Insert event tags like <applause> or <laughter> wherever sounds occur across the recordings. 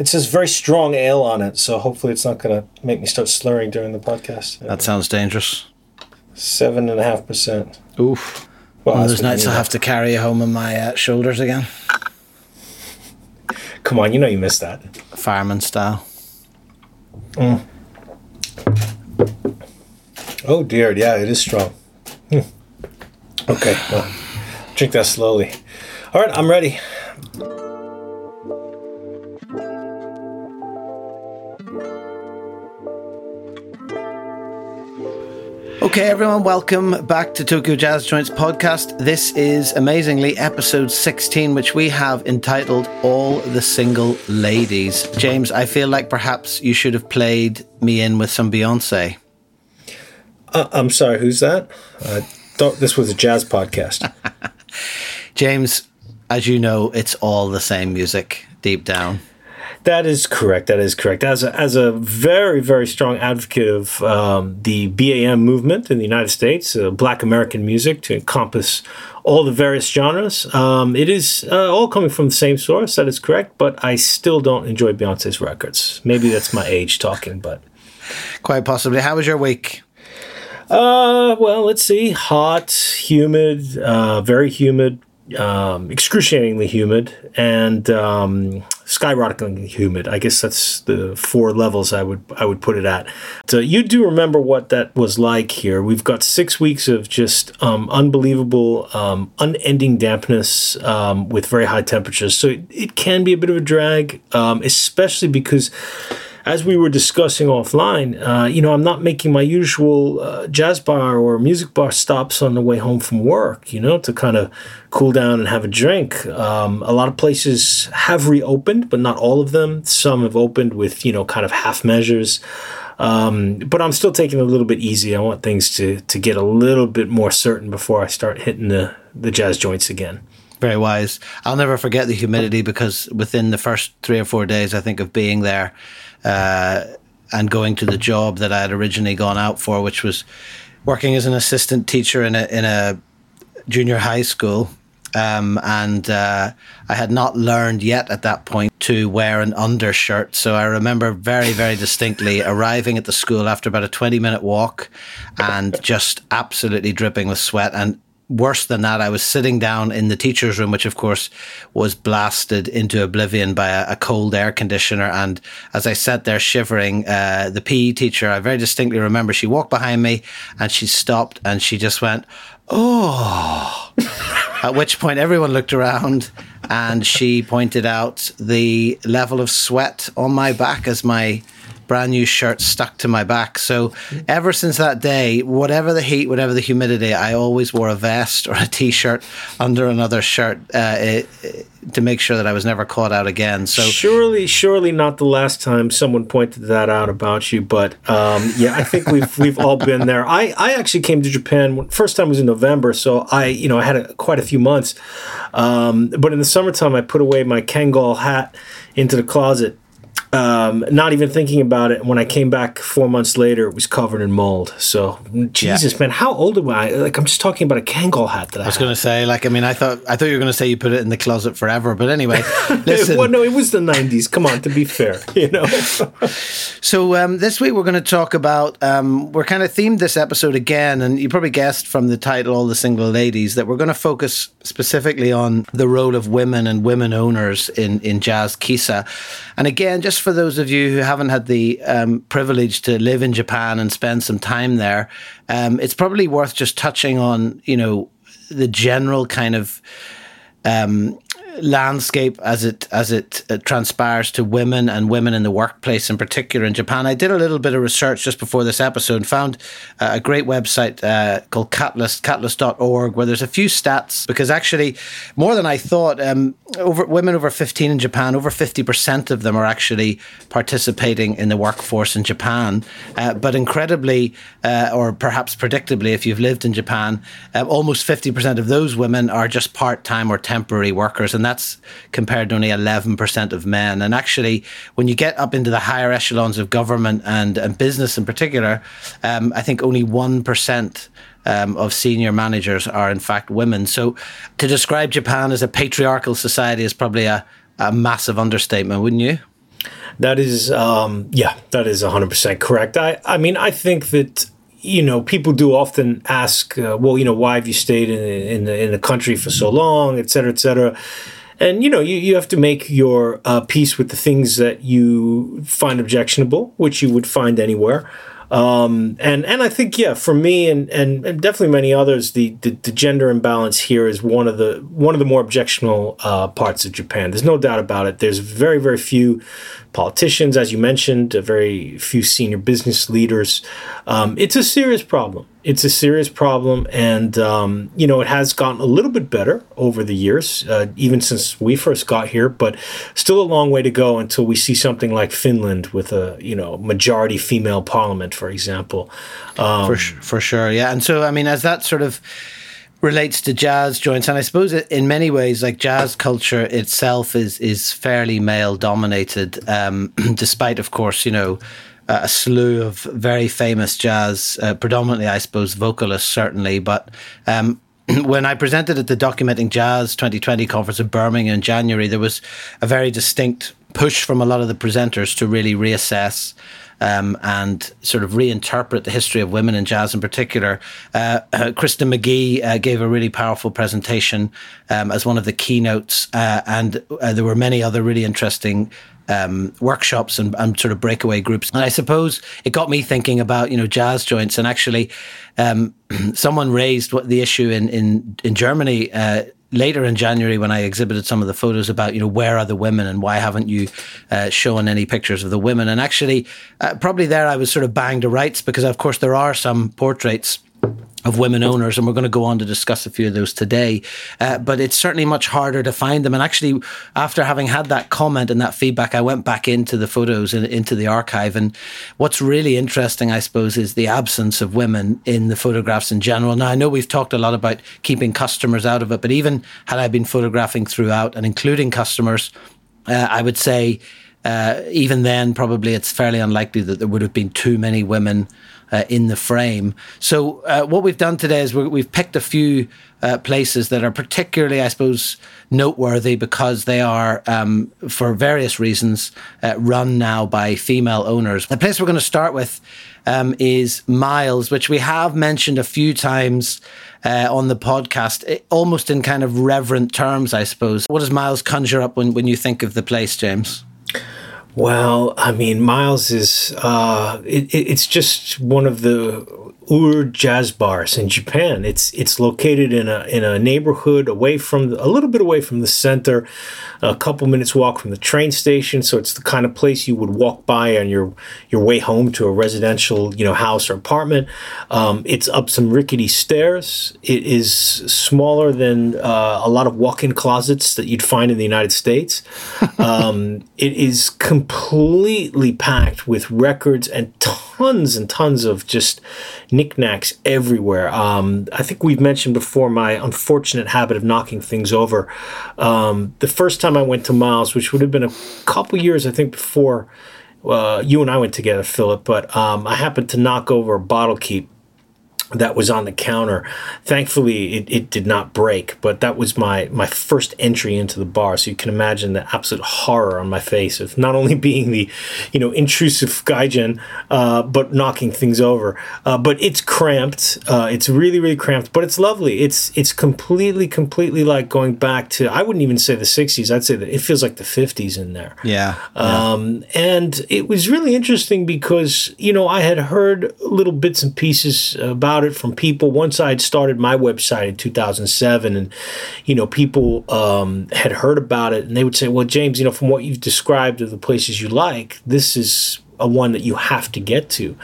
It says very strong ale on it, so hopefully it's not going to make me start slurring during the podcast. That sounds dangerous. Seven and a half percent. Oof. Well, One of those nights. I'll have to carry you home on my uh, shoulders again, Come on, you know you missed that. fireman style. Oh dear, yeah, it is strong. Hmm. Okay, well, drink that slowly. All right, I'm ready. Okay, everyone, welcome back to Tokyo Jazz Joints podcast. This is amazingly episode 16, which we have entitled All the Single Ladies. James, I feel like perhaps you should have played me in with some Beyonce. Uh, I'm sorry, who's that? I thought this was a jazz podcast. <laughs> James, as you know, it's all the same music deep down. That is correct. That is correct. As a, as a very, very strong advocate of um, the BAM movement in the United States, uh, Black American music to encompass all the various genres, um, it is uh, all coming from the same source. That is correct. But I still don't enjoy Beyonce's records. Maybe that's my age talking, but. Quite possibly. How was your week? Uh, well, let's see. Hot, humid, uh, very humid, um, excruciatingly humid, and um, skyrocketingly humid. I guess that's the four levels I would I would put it at. So you do remember what that was like here. We've got six weeks of just um, unbelievable, um, unending dampness um, with very high temperatures. So it, it can be a bit of a drag, um, especially because as we were discussing offline, uh, you know, I'm not making my usual uh, jazz bar or music bar stops on the way home from work, you know, to kind of cool down and have a drink. Um, a lot of places have reopened, but not all of them. Some have opened with, you know, kind of half measures. Um, but I'm still taking it a little bit easy. I want things to, to get a little bit more certain before I start hitting the, the jazz joints again. Very wise. I'll never forget the humidity because within the first three or four days, I think, of being there uh, and going to the job that I had originally gone out for, which was working as an assistant teacher in a, in a junior high school. Um, and uh, I had not learned yet at that point to wear an undershirt. So I remember very, very distinctly <laughs> arriving at the school after about a 20 minute walk and just absolutely dripping with sweat. And worse than that, I was sitting down in the teacher's room, which of course was blasted into oblivion by a, a cold air conditioner. And as I sat there shivering, uh, the PE teacher, I very distinctly remember she walked behind me and she stopped and she just went, Oh. <laughs> At which point everyone looked around and she pointed out the level of sweat on my back as my brand new shirt stuck to my back. So ever since that day, whatever the heat, whatever the humidity, I always wore a vest or a t-shirt under another shirt uh, it, it- to make sure that I was never caught out again. So surely, surely not the last time someone pointed that out about you, but um, yeah, I think we've we've all been there. I, I actually came to Japan first time was in November, so I you know I had a, quite a few months, um, but in the summertime I put away my Kangol hat into the closet. Um, not even thinking about it. When I came back four months later, it was covered in mold. So, Jesus, man, how old am I? Like, I'm just talking about a Kangol hat that I, I was going to say, like, I mean, I thought I thought you were going to say you put it in the closet forever, but anyway, listen. <laughs> well, no, it was the 90s. Come on, to be fair, <laughs> you know. So um, this week we're going to talk about um, we're kind of themed this episode again, and you probably guessed from the title, "All the Single Ladies," that we're going to focus specifically on the role of women and women owners in in jazz kisa. And again, just for those of you who haven't had the um, privilege to live in Japan and spend some time there, um, it's probably worth just touching on you know the general kind of um, landscape as it as it uh, transpires to women and women in the workplace in particular in Japan. I did a little bit of research just before this episode and found uh, a great website uh, called Catalyst, catalyst.org, where there's a few stats because actually more than I thought, um, over women over 15 in Japan, over 50% of them are actually participating in the workforce in Japan. Uh, but incredibly, uh, or perhaps predictably, if you've lived in Japan, um, almost 50% of those women are just part-time or temporary workers. And that's compared to only 11% of men. And actually, when you get up into the higher echelons of government and, and business in particular, um, I think only 1% um, of senior managers are in fact women. So to describe Japan as a patriarchal society is probably a, a massive understatement, wouldn't you? That is, um, yeah, that is 100% correct. I, I mean, I think that you know, people do often ask, uh, well, you know, why have you stayed in in the, in the country for so long, et cetera, et cetera. And you know, you, you have to make your uh, peace with the things that you find objectionable, which you would find anywhere. Um, and and I think yeah, for me and, and, and definitely many others, the, the, the gender imbalance here is one of the one of the more objectionable uh, parts of Japan. There's no doubt about it. There's very very few politicians, as you mentioned, a very few senior business leaders. Um, it's a serious problem. It's a serious problem, and um, you know it has gotten a little bit better over the years, uh, even since we first got here. But still a long way to go until we see something like Finland with a you know majority female parliament, for example. Um, for for sure, yeah. And so I mean, as that sort of relates to jazz joints, and I suppose in many ways, like jazz culture itself is is fairly male dominated, um, <clears throat> despite, of course, you know. a slew of very famous jazz, uh, predominantly, I suppose, vocalists, certainly. But um, <clears throat> when I presented at the Documenting Jazz 2020 conference in Birmingham in January, there was a very distinct push from a lot of the presenters to really reassess um, and sort of reinterpret the history of women in jazz in particular. Uh, uh, Kristin McGee uh, gave a really powerful presentation um, as one of the keynotes, uh, and uh, there were many other really interesting um, workshops and, and, sort of breakaway groups. And I suppose it got me thinking about you know jazz joints. And actually, um, <clears throat> someone raised what the issue in in in Germany. Later in January when I exhibited some of the photos about, you know, where are the women and why haven't you uh, shown any pictures of the women? And actually, uh, probably there I was sort of banged to rights because, of course, there are some portraits of women owners, and we're going to go on to discuss a few of those today. Uh, but it's certainly much harder to find them. And actually, after having had that comment and that feedback, I went back into the photos and into the archive. And what's really interesting, I suppose, is the absence of women in the photographs in general. Now, I know we've talked a lot about keeping customers out of it, but even had I been photographing throughout and including customers, uh, I would say. Uh, even then, probably it's fairly unlikely that there would have been too many women uh, in the frame. So uh, what we've done today is we have picked a few uh, places that are particularly, I suppose, noteworthy because they are, um, for various reasons, uh, run now by female owners. The place we're going to start with um, is Miles, which we have mentioned a few times. Uh, on the podcast, it, almost in kind of reverent terms, I suppose. What does Miles conjure up when, when you think of the place, James? Well, I mean, Miles is, uh, it, it's just one of the Ur Jazz Bars in Japan. It's it's located in a in a neighborhood away from the, a little bit away from the center, a couple minutes walk from the train station. So it's the kind of place you would walk by on your your way home to a residential you know house or apartment. Um, it's up some rickety stairs. It is smaller than uh, a lot of walk-in closets that you'd find in the United States. <laughs> um, it is completely packed with records and tons and tons of just knickknacks everywhere. Um, I think we've mentioned before my unfortunate habit of knocking things over. Um, the first time I went to Miles, which would have been a couple years, I think, before uh, you and I went together, Philip, but um, I happened to knock over a bottle keep that was on the counter. Thankfully, it, it did not break, but that was my, my first entry into the bar. So you can imagine the absolute horror on my face of not only being the, you know, intrusive gaijin, uh, but knocking things over. Uh, but it's cramped. Uh, it's really, really cramped, but it's lovely. It's it's completely, completely like going back to, I wouldn't even say the 60s. I'd say that it feels like the 50s in there. Yeah. Um, and it was really interesting because, you know, I had heard little bits and pieces about about it from people. Once I had started my website in 2007, and you know, people um, had heard about it, and they would say, "Well, James, you know, from what you've described of the places you like, this is." A one that you have to get to,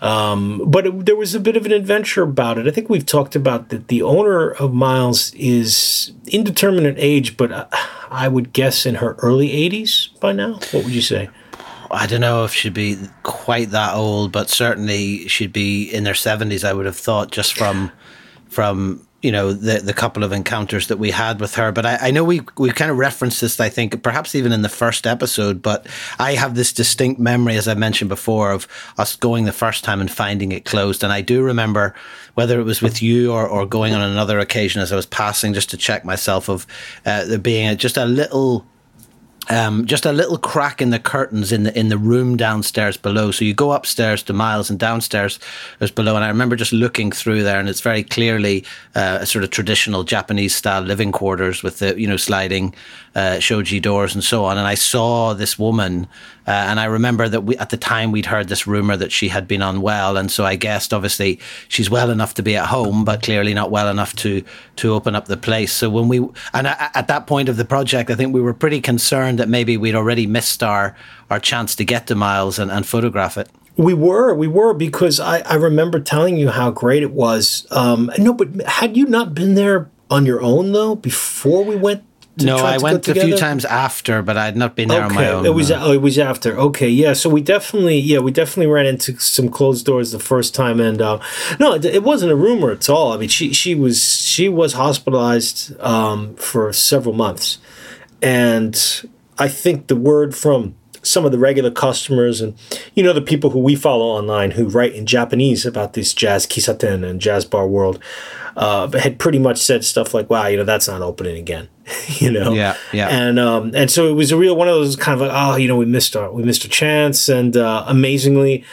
um, but it, there was a bit of an adventure about it. I think we've talked about that. The owner of Miles is indeterminate age, but uh, I would guess in her early 80s by now. What would you say? I don't know if she'd be quite that old, but certainly she'd be in her seventies. I would have thought just from from you know the the couple of encounters that we had with her. But I, I know we we kind of referenced this. I think perhaps even in the first episode. But I have this distinct memory, as I mentioned before, of us going the first time and finding it closed. And I do remember whether it was with you or, or going on another occasion as I was passing just to check myself of uh, there being a, just a little um, just a little crack in the curtains in the in the room downstairs below. So you go upstairs to Miles and downstairs is below. And I remember just looking through there, and it's very clearly uh, a sort of traditional Japanese style living quarters with the you know sliding uh, shoji doors and so on. And I saw this woman, uh, and I remember that we at the time we'd heard this rumor that she had been unwell, and so I guessed obviously she's well enough to be at home, but clearly not well enough to to open up the place. So when we and at that point of the project, I think we were pretty concerned that maybe we'd already missed our our chance to get to Miles and, and photograph it. We were, we were, because I, I remember telling you how great it was. Um, no, but had you not been there on your own though before we went? No, I went a few times after, but I'd not been there okay. on my own. It was oh, it was after. Okay, yeah. So we definitely, yeah, we definitely ran into some closed doors the first time, and uh, no, it, it, wasn't a rumor at all. I mean, she she was she was hospitalized um, for several months, and I think the word from some of the regular customers and you know the people who we follow online who write in Japanese about this jazz kisaten and jazz bar world uh, had pretty much said stuff like, "Wow, you know that's not opening again," <laughs> you know. Yeah, yeah. And um, and so it was a real one of those kind of like, oh, you know, we missed our we missed a chance, and uh, amazingly.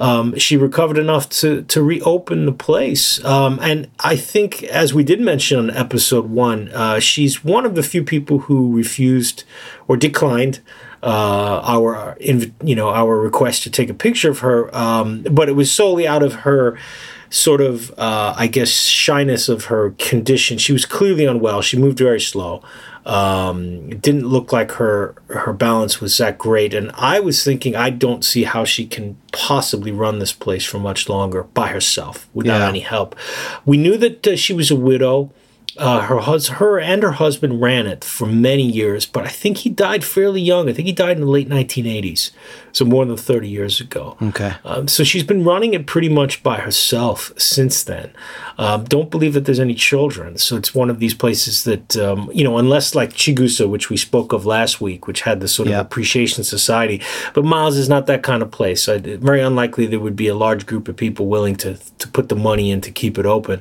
Um, she recovered enough to to reopen the place. Um, and I think, as we did mention on episode one, uh, she's one of the few people who refused or declined uh, our you know our request to take a picture of her, um, but it was solely out of her sort of uh, I guess shyness of her condition. She was clearly unwell. She moved very slow. Um, it didn't look like her her balance was that great, and I was thinking I don't see how she can possibly run this place for much longer by herself without yeah. any help. We knew that uh, she was a widow. Uh, her hus- her and her husband ran it for many years, but I think he died fairly young. I think he died in the late 1980s, so more than 30 years ago. Okay. Um, so she's been running it pretty much by herself since then. Um, don't believe that there's any children. So it's one of these places that, um, you know, unless like Chigusa, which we spoke of last week, which had this sort of appreciation society, but Miles is not that kind of place. I, very unlikely there would be a large group of people willing to, to put the money in to keep it open.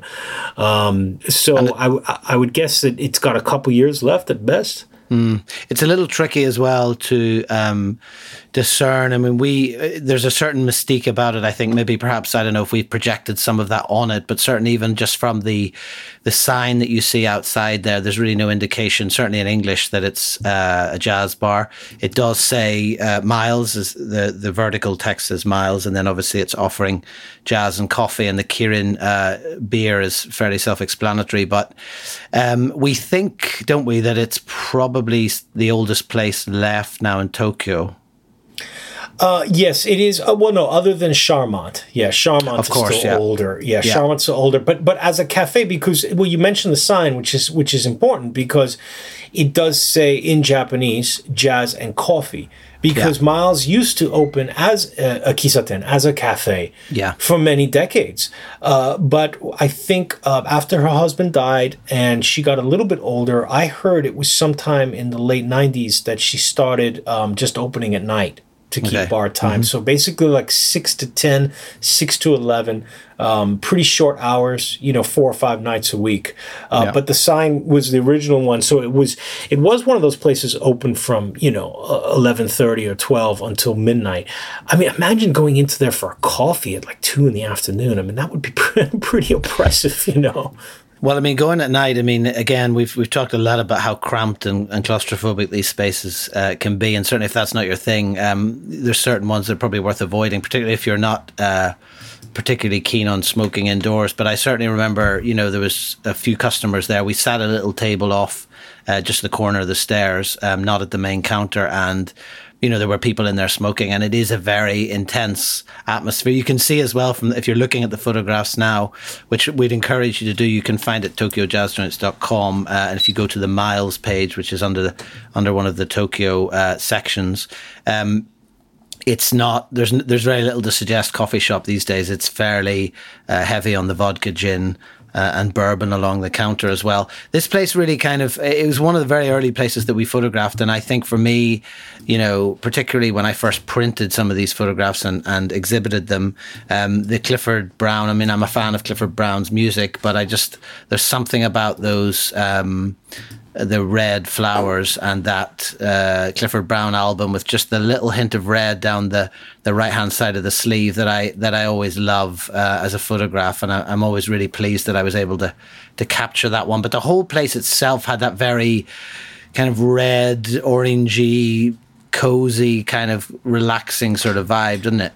Um, so I, I would guess that it's got a couple years left at best. Mm. It's a little tricky as well to um, discern. I mean, we uh, there's a certain mystique about it. I think maybe perhaps I don't know if we've projected some of that on it, but certainly even just from the the sign that you see outside there, there's really no indication, certainly in English, that it's uh, a jazz bar. It does say uh, Miles is the the vertical text is Miles, and then obviously it's offering jazz and coffee, and the Kirin uh, beer is fairly self-explanatory. But um, we think, don't we, that it's probably the oldest place left now in Tokyo. Uh, yes, it is. Uh, well, no, other than Charmant. Yeah, Charmant of course, is still yeah. older. Yeah, yeah. Charmant's still older. But but as a cafe, because well, you mentioned the sign, which is which is important because it does say in Japanese jazz and coffee. Because yeah. Miles used to open as a, a kisaten, as a cafe, yeah. for many decades. Uh, but I think uh, after her husband died and she got a little bit older, I heard it was sometime in the late 90s that she started um, just opening at night to keep okay. bar time. Mm-hmm. So basically, like six to 10, six to 11, um, pretty short hours, you know, four or five nights a week. Uh, yeah. But the sign was the original one. So it was, it was one of those places open from, you know, 1130 or 12 until midnight. I mean, imagine going into there for a coffee at like two in the afternoon. I mean, that would be <laughs> pretty oppressive, you know. Well, I mean, going at night. I mean, again, we've we've talked a lot about how cramped and, and claustrophobic these spaces uh, can be, and certainly if that's not your thing, um, there's certain ones that are probably worth avoiding, particularly if you're not uh, particularly keen on smoking indoors. But I certainly remember, you know, there was a few customers there. We sat a little table off uh, just the corner of the stairs, um, not at the main counter, and you know, there were people in there smoking, and it is a very intense atmosphere. You can see as well from if you're looking at the photographs now, which we'd encourage you to do. You can find it tokyojazzjoints.com, uh, and if you go to the Miles page, which is under the under one of the Tokyo uh, sections. Um, it's not there's there's very little to suggest coffee shop these days. It's fairly uh, heavy on the vodka gin, uh, and bourbon along the counter as well. This place really kind of it was one of the very early places that we photographed, and I think for me, you know, particularly when I first printed some of these photographs and, and exhibited them, um, the Clifford Brown. I mean, I'm a fan of Clifford Brown's music, but I just there's something about those. Um, the red flowers and that uh, Clifford Brown album with just the little hint of red down the, the right hand side of the sleeve that I that I always love uh, as a photograph, and I, am always really pleased that I was able to to capture that one. But the whole place itself had that very kind of red, orangey, cozy, kind of relaxing sort of vibe, didn't it?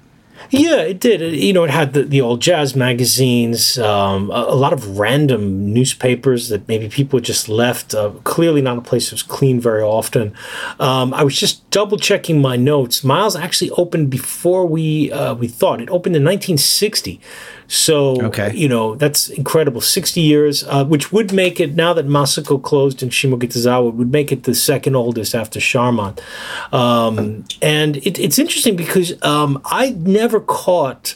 Yeah, it did. You know, it had the, the old jazz magazines, um, a, a, lot of random newspapers that maybe people just left. Uh, clearly, not a place that was clean very often. Um, I was just double checking my notes. Miles actually opened before we uh, we thought. It opened in 1960. So, okay. you know, that's incredible. 60 years, uh, which would make it, now that Masako closed and Shimokitazawa, would make it the second oldest after Charmant. Um, and it, it's interesting because um, I never caught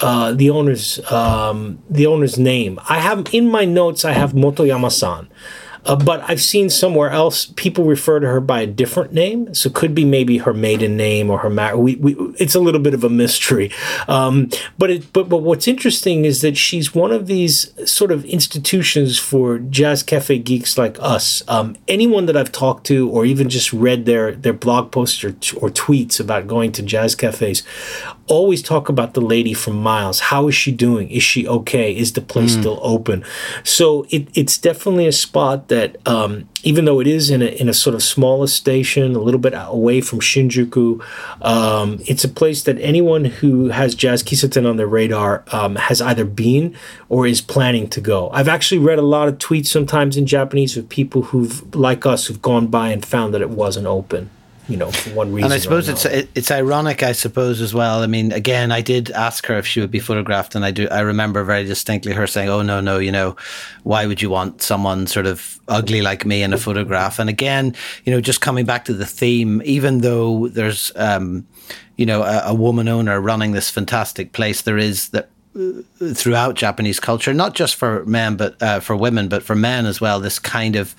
uh, the owner's um, the owner's name. I have in my notes. I have Motoyama-san, uh, but I've seen somewhere else people refer to her by a different name, so it could be maybe her maiden name or her ma- we, we It's a little bit of a mystery, um, but it but but what's interesting is that she's one of these sort of institutions for jazz cafe geeks like us. Um, anyone that I've talked to or even just read their their blog posts or, or tweets about going to jazz cafes, always talk about the lady from Miles. How is she doing? Is she okay? Is the place mm. still open? So it, it's definitely a spot that, um, even though it is in a, in a sort of smaller station, a little bit away from Shinjuku, um, it's a place that anyone who has Jazz Kisaten on their radar um, has either been or is planning to go. I've actually read a lot of tweets sometimes in Japanese of people who've, like us, who've gone by and found that it wasn't open you know, for one reason. And I suppose it's it's ironic, I suppose, as well. I mean, again, I did ask her if she would be photographed, and I do. I remember very distinctly her saying, "Oh no, no, you know, why would you want someone sort of ugly like me in a photograph?" And again, you know, just coming back to the theme, even though there's, um, you know, a, a woman owner running this fantastic place, there is that throughout Japanese culture, not just for men, but uh, for women, but for men as well. This kind of,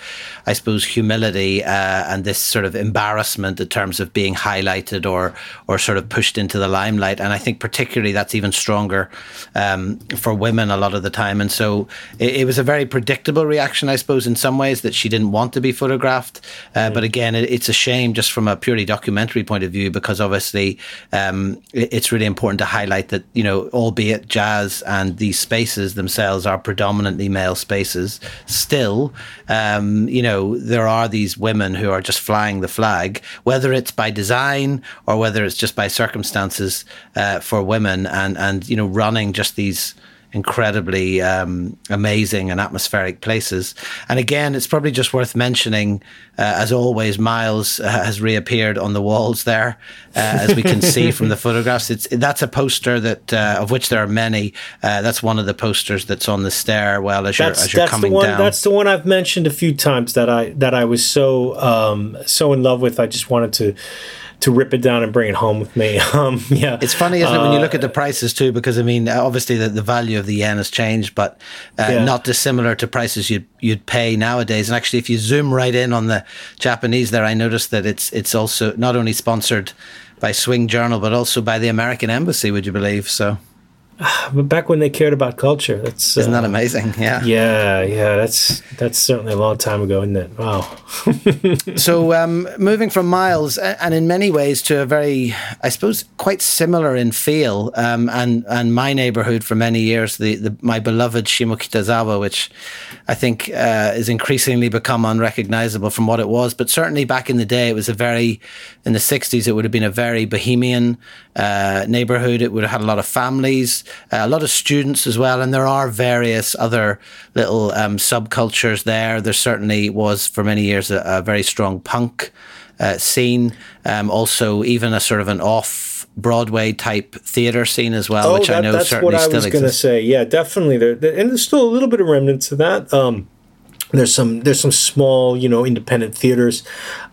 I suppose, humility uh, and this sort of embarrassment in terms of being highlighted or or sort of pushed into the limelight. And I think particularly that's even stronger um, for women a lot of the time. And so it, it, was a very predictable reaction, I suppose, in some ways that she didn't want to be photographed. Uh, mm. But again, it, it's a shame just from a purely documentary point of view because obviously um, it, it's really important to highlight that you know, albeit jazz and these spaces themselves are predominantly male spaces, still, um, you know, there are these women who are just flying the flag, whether it's by design or whether it's just by circumstances uh, for women, and and you know, running just these incredibly um, amazing and atmospheric places. And again, it's probably just worth mentioning, uh, as always, Miles uh, has reappeared on the walls there, uh, as we can see from the <laughs> photographs. It's that's a poster that uh, of which there are many. Uh, that's one of the posters that's on the stairwell as that's, you're as you're coming the one, down. That's the one I've mentioned a few times that I that I was so um, so in love with. I just wanted to to rip it down and bring it home with me. <laughs> Um, yeah, it's funny, isn't it, when you look at the uh, prices too? Because I mean, obviously the, the value of the yen has changed, but uh, yeah. not dissimilar to prices you'd you'd pay nowadays. And actually, if you zoom right in on the Japanese there, I noticed that it's it's also not only sponsored by Swing Journal, but also by the American Embassy. Would you believe so? <sighs> but back when they cared about culture, that's isn't uh, that amazing? <laughs> Yeah, yeah, yeah. That's that's certainly a long time ago, isn't it? Wow. <laughs> so, um, moving from Miles, and in many ways to a very, I suppose, quite similar in feel, um, and and my neighborhood for many years, the, the my beloved Shimokitazawa, which I think uh, is increasingly become unrecognizable from what it was, but certainly back in the day, it was a very, in the '60s, it would have been a very bohemian uh, neighborhood. It would have had a lot of families a lot of students as well, and there are various other little um, subcultures there. There certainly was for many years a, a very strong punk uh, scene, um, also even a sort of an off Broadway type theater scene as well, oh, which that, I know that's certainly what I was going to say. Yeah, definitely. There, and there's still a little bit of remnants of that. Um, there's some there's some small you know independent theaters.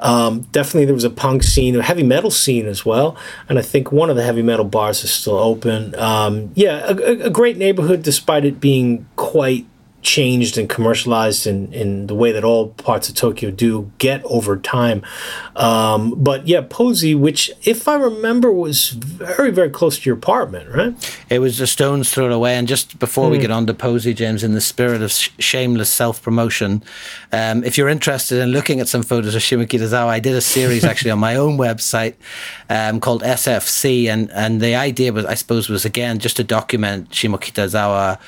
Um, definitely there was a punk scene, a heavy metal scene as well, and I think one of the heavy metal bars is still open. Um, yeah, a, a, great neighborhood despite it being quite changed and commercialized in, in the way that all parts of Tokyo do get over time. Um, but yeah, Posy, which, if I remember, was very, very close to your apartment, right? It was a stone's throw away. And just before mm. we hmm. get on to Posy, James, in the spirit of sh- shameless self promotion, um, if you're interested in looking at some photos of Shimokitazawa, I did a series <laughs> actually on my own website um, called SFC. And, and the idea was, I suppose, was again just to document Shimokitazawa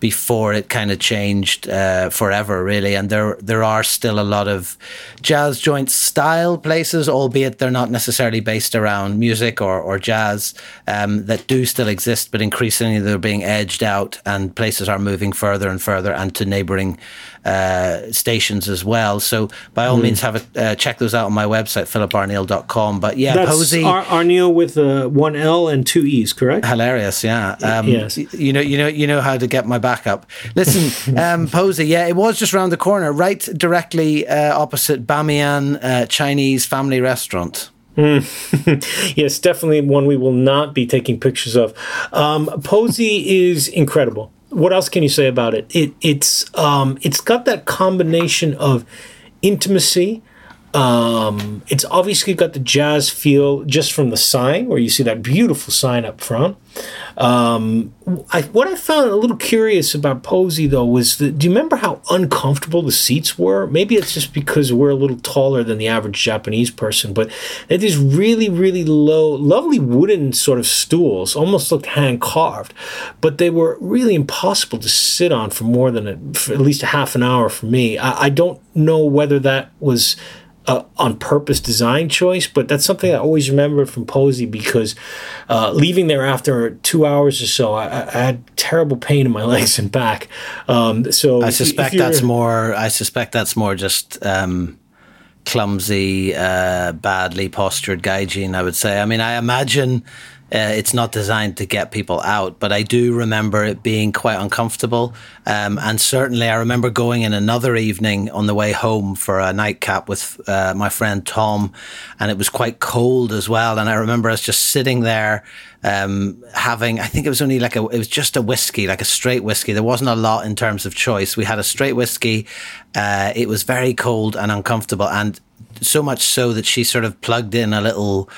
before it kind of changed uh, forever, really. And there there are still a lot of jazz joint style places, albeit they're not necessarily based around music or, or jazz, um, that do still exist, but increasingly they're being edged out, and places are moving further and further and to neighboring uh, stations as well. So by all mm. means, have a uh, check those out on my website, philiparneill.com. But yeah, That's Posey Ar- Arneill with uh, one L and two E's, correct? Hilarious, yeah. Um, yes. You know, you know, you know how to get my backup. Listen, <laughs> um, Posy, yeah, it was just around the corner, right directly uh, opposite Bamiyan uh, Chinese family restaurant. Mm. <laughs> yes, definitely one we will not be taking pictures of. Um, Posy <laughs> is incredible what else can you say about it? It it's um, it's got that combination of intimacy. Um, it's obviously got the jazz feel just from the sign, where you see that beautiful sign up front. Um, I, what I found a little curious about Posy though was that do you remember how uncomfortable the seats were? Maybe it's just because we're a little taller than the average Japanese person, but they had these really, really low, lovely wooden sort of stools, almost looked hand carved, but they were really impossible to sit on for more than a, for at least a half an hour for me. I, I don't know whether that was uh, on purpose design choice, but that's something I always remember from Posy because uh, leaving there after two hours or so, I, I, had terrible pain in my <laughs> legs and back. Um, so I suspect that's more. I suspect that's more just. Um, clumsy, uh, badly postured gaijin, I would say. I mean, I imagine uh, it's not designed to get people out, but I do remember it being quite uncomfortable. Um, and certainly, I remember going in another evening on the way home for a nightcap with uh, my friend Tom, and it was quite cold as well. And I remember us just sitting there um, having, I think it was only like a, it was just a whiskey, like a straight whiskey. There wasn't a lot in terms of choice. We had a straight whiskey. Uh, it was very cold and uncomfortable, and so much so that she sort of plugged in a little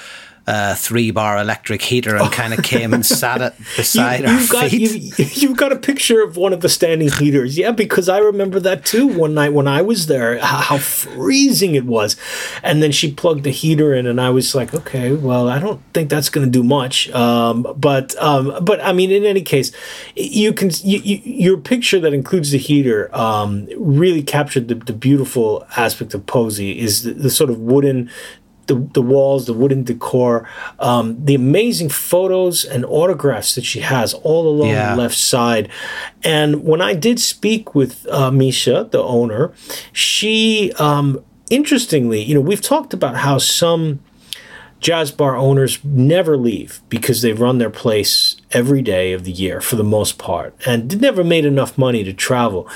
uh, three bar electric heater and kind of <laughs> came and sat it beside you, our got, feet. You, you've got a picture of one of the standing heaters. Yeah, because I remember that too one night when I was there, how freezing it was. And then she plugged the heater in, and I was like, okay, well, I don't think that's going to do much. Um, but, um, but I mean, in any case, you can, you, you, your picture that includes the heater um, really captured the, the beautiful aspect of Posy is the, the sort of wooden the, the walls, the wooden decor, um, the amazing photos and autographs that she has all along yeah. the left side. And when I did speak with uh, Misha, the owner, she, um, interestingly, you know, we've talked about how some jazz bar owners never leave because they run their place every day of the year for the most part and never made enough money to travel.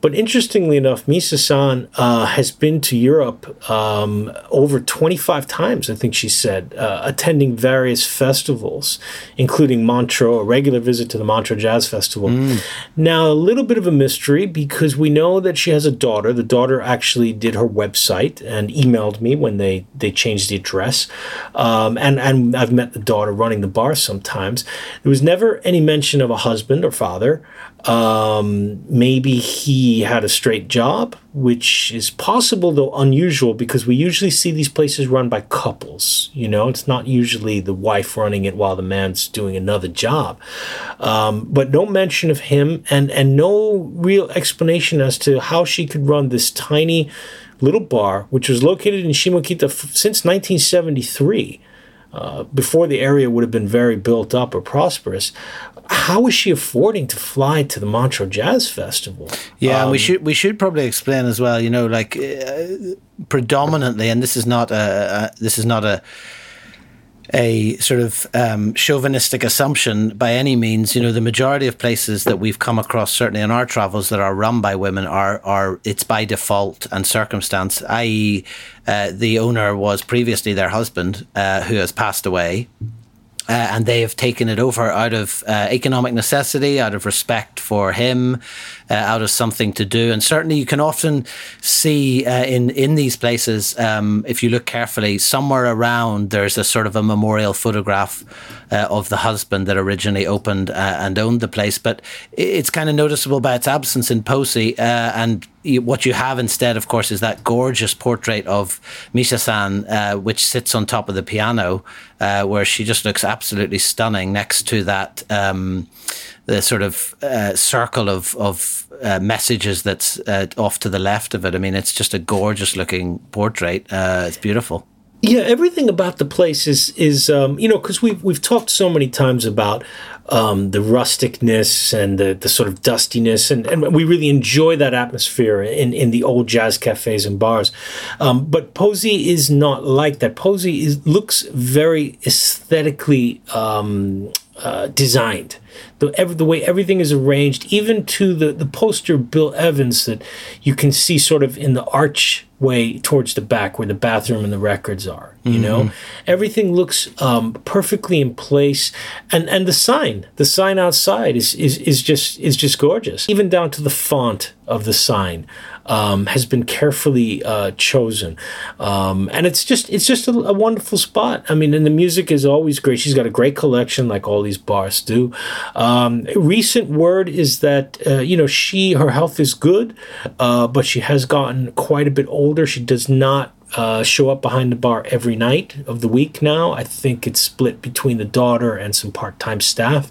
But interestingly enough, Misa-san uh, has been to Europe um, over 25 times, I think she said, uh, attending various festivals, including Montreux, a regular visit to the Montreux Jazz Festival. Mm. Now, a little bit of a mystery because we know that she has a daughter. The daughter actually did her website and emailed me when they, they changed the address. Um, and, and I've met the daughter running the bar sometimes. There was never any mention of a husband or father. Um, maybe he had a straight job, which is possible though unusual because we usually see these places run by couples. You know, it's not usually the wife running it while the man's doing another job. Um, but no mention of him and and no real explanation as to how she could run this tiny little bar, which was located in Shimokita f- since 1973. Uh, before the area would have been very built up or prosperous, how was she affording to fly to the Montreux Jazz Festival? Yeah, um, we should we should probably explain as well. You know, like uh, predominantly, and this is not a, a this is not a a sort of um, chauvinistic assumption by any means. You know, the majority of places that we've come across, certainly in our travels, that are run by women are are it's by default and circumstance. I.e., uh, the owner was previously their husband, uh, who has passed away uh, and they have taken it over out of uh, economic necessity, out of respect for him, uh, out of something to do. And certainly, you can often see uh, in in these places, um, if you look carefully, somewhere around there's a sort of a memorial photograph uh, of the husband that originally opened uh, and owned the place. But it's kind of noticeable by its absence in Posy. And you, what you have instead, of course, is that gorgeous portrait of Misha San, uh, which sits on top of the piano, uh, where she just looks absolutely stunning next to that. Um, the sort of uh, circle of of uh, messages that's uh, off to the left of it. I mean, it's just a gorgeous looking portrait. Uh, it's beautiful. Yeah, everything about the place is is um, you know because we've we've talked so many times about um, the rusticness and the the sort of dustiness and, and we really enjoy that atmosphere in, in the old jazz cafes and bars. Um, but Posy is not like that. Posy is looks very aesthetically um, uh, designed the every, the way everything is arranged, even to the the poster Bill Evans that you can see sort of in the archway towards the back where the bathroom and the records are. You mm-hmm. know, everything looks um, perfectly in place, and and the sign, the sign outside is is is just is just gorgeous, even down to the font of the sign um, has been carefully uh, chosen, um, and it's just it's just a, a, wonderful spot. I mean, and the music is always great. She's got a great collection, like all these bars do. Um, recent word is that uh, you know she her health is good, uh, but she has gotten quite a bit older. She does not uh, show up behind the bar every night of the week now. I think it's split between the daughter and some part time staff.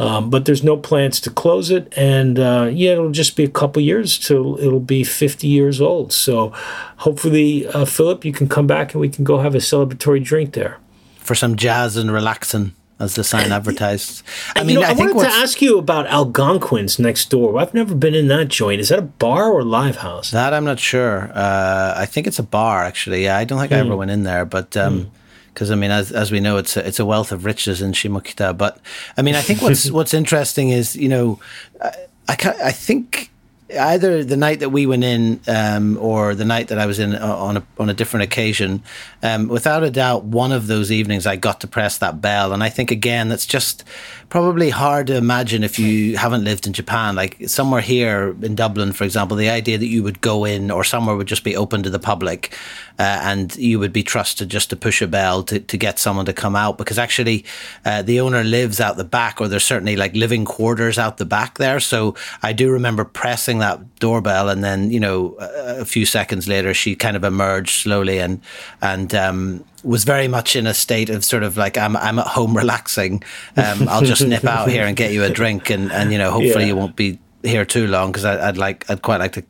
Um, but there's no plans to close it. And uh, yeah, it'll just be a couple years till it'll be 50 years old. So hopefully, uh, Philip, you can come back and we can go have a celebratory drink there. For some jazz and relaxing as the sign advertised. I mean, you know, I, I wanted to ask you about Algonquin's next door. I've never been in that joint. Is that a bar or a live house? That I'm not sure. Uh, I think it's a bar, actually. Yeah, I don't think hmm. I ever hmm. went in there, but. Um, because I mean, as as we know, it's a, it's a wealth of riches in Shimokita. But I mean, I think what's <laughs> what's interesting is you know, I I, I think either the night that we went in um, or the night that I was in uh, on a, on a different occasion, um, without a doubt, one of those evenings I got to press that bell. And I think, again, that's just probably hard to imagine if you haven't lived in Japan. Like somewhere here in Dublin, for example, the idea that you would go in or somewhere would just be open to the public uh, and you would be trusted just to push a bell to, to get someone to come out because actually uh, the owner lives out the back or there's certainly like living quarters out the back there. So I do remember pressing that doorbell and then, you know, a, a few seconds later she kind of emerged slowly and, and, um, was very much in a state of sort of like I'm I'm at home relaxing. Um, I'll just nip out here and get you a drink, and and you know hopefully yeah. you won't be here too long because I'd like I'd quite like to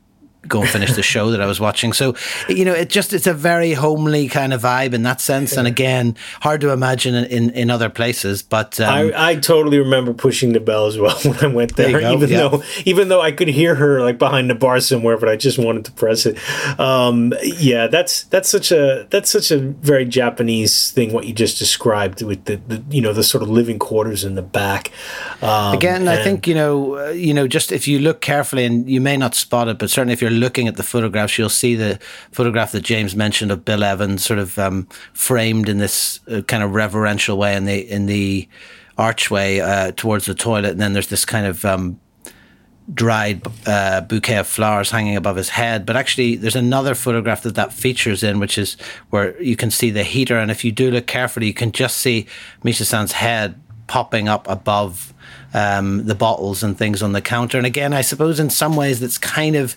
go and finish the show that I was watching. So, you know, it just it's a very homely kind of vibe in that sense. And again, hard to imagine in in other places. But um, I, I totally remember pushing the bell as well <laughs> when I went there, there even yeah. though even though I could hear her like behind the bar somewhere, but I just wanted to press it. Um, yeah, that's that's such a that's such a very Japanese thing. What you just described with the, the you know the sort of living quarters in the back. Um, again, I think you know uh, you know just if you look carefully and you may not spot it, but certainly if you're looking at the photographs, you'll see the photograph that James mentioned of Bill Evans, sort of um, framed in this uh, kind of reverential way in the in the archway uh, towards the toilet, and then there's this kind of um, dried uh, bouquet of flowers hanging above his head. But actually, there's another photograph that that features in, which is where you can see the heater, and if you do look carefully, you can just see Misha-san's head popping up above um, the bottles and things on the counter. And again, I suppose in some ways that's kind of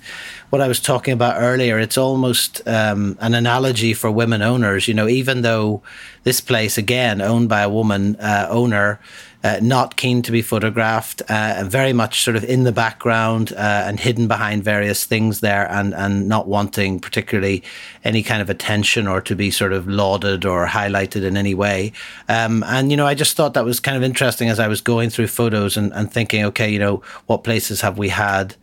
what I was talking about earlier. It's almost um, an analogy for women owners. You know, even though this place, again, owned by a woman uh, owner, uh, not keen to be photographed, uh, very much sort of in the background uh, and hidden behind various things there, and and not wanting particularly any kind of attention or to be sort of lauded or highlighted in any way. Um, and you know, I just thought that was kind of interesting as I was going through photos and, and thinking, okay, you know, what places have we had?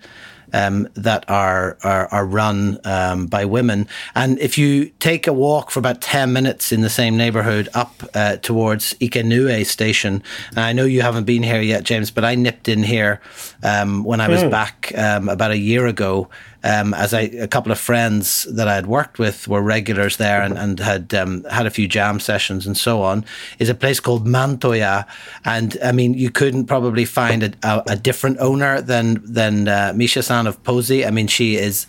Um, that are are, are run um, by women. And if you take a walk for about ten minutes in the same neighbourhood up uh, towards Ikenoue Station, and I know you haven't been here yet, James, but I nipped in here um, when I was mm. back um, about a year ago. Um, as I a couple of friends that I had worked with were regulars there and, and had um, had a few jam sessions and so on, is a place called Mantoya, and I mean you couldn't probably find a, a, a different owner than than uh, Misha San of Posy. I mean she is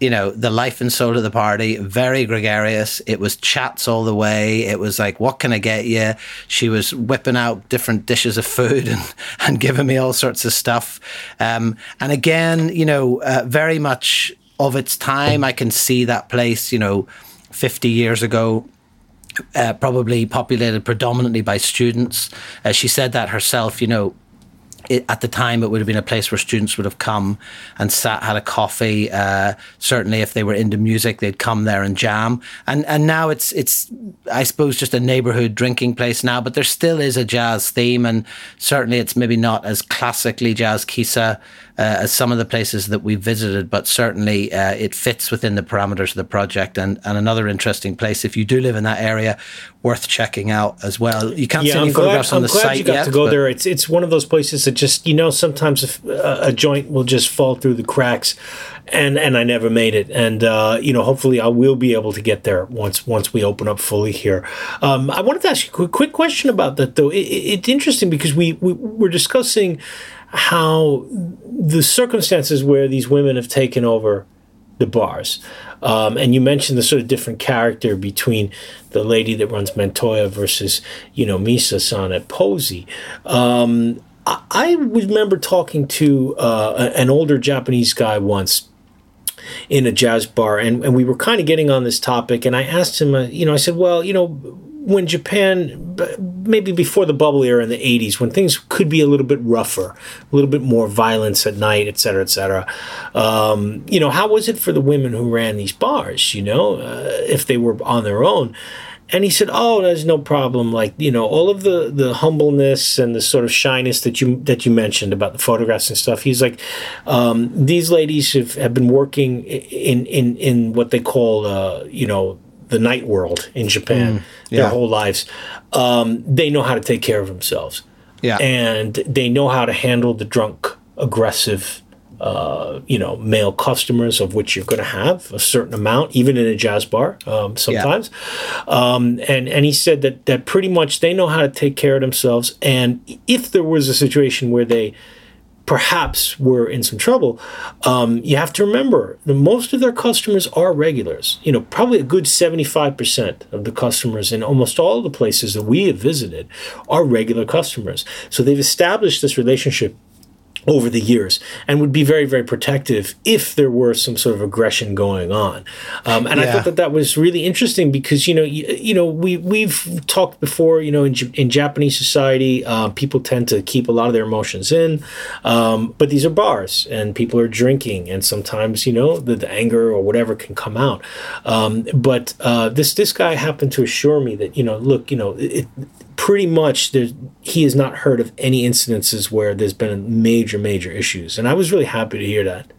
you know, the life and soul of the party, very gregarious. It was chats all the way. It was like, what can I get you? She was whipping out different dishes of food <laughs> and, and giving me all sorts of stuff. Um, and again, you know, uh, very much of its time, I can see that place, you know, 50 years ago, uh, probably populated predominantly by students. She said that herself, you know, it, at the time, it would have been a place where students would have come and sat, had a coffee. Uh, certainly, if they were into music, they'd come there and jam. And and now it's it's I suppose just a neighborhood drinking place now, but there still is a jazz theme, and certainly it's maybe not as classically jazz kissa as some of the places that we visited, but certainly uh, it fits within the parameters of the project. And, and another interesting place, if you do live in that area, worth checking out as well. You can't yeah, see any I'm photographs glad, on I'm the glad site you got yet, to go there. It's it's one of those places that just you know sometimes if, uh, a joint will just fall through the cracks, and and I never made it. And uh, you know, hopefully, I will be able to get there once once we open up fully here. Um, I wanted to ask you a quick, quick question about that though. It, it, it's interesting because we, we we're discussing how the circumstances where these women have taken over the bars. Um, and you mentioned the sort of different character between the lady that runs Mantoya versus, you know, Misa san at Posy. Um, I, I, remember talking to uh, an older Japanese guy once in a jazz bar, and, and we were kind of getting on this topic. And I asked him, uh, you know, I said, well, you know, when Japan, maybe before the bubble era in the 80s, when things could be a little bit rougher, a little bit more violence at night, et cetera, et cetera, um, you know, how was it for the women who ran these bars, you know, uh, if they were on their own? And he said, "Oh, there's no problem. Like you know, all of the the humbleness and the sort of shyness that you that you mentioned about the photographs and stuff. He's like, um, these ladies have, have been working in in in what they call, uh, you know, the night world in Japan mm, yeah. their whole lives. Um, they know how to take care of themselves. Yeah. And they know how to handle the drunk, aggressive, uh, you know, male customers, of which you're going to have a certain amount, even in a jazz bar um, sometimes. Yeah. Um, and and he said that that pretty much they know how to take care of themselves. And if there was a situation where they perhaps were in some trouble, um, you have to remember that most of their customers are regulars. You know, probably a good 75% of the customers in almost all the places that we have visited are regular customers. So they've established this relationship over the years and would be very very protective if there were some sort of aggression going on um, and yeah. i thought that that was really interesting because you know you, you know we we've talked before you know in, in japanese society uh, people tend to keep a lot of their emotions in um, but these are bars and people are drinking and sometimes you know the, the anger or whatever can come out um, but uh, this this guy happened to assure me that you know look you know it, pretty much he has not heard of any incidences where there's been major major issues. And i was really happy to hear that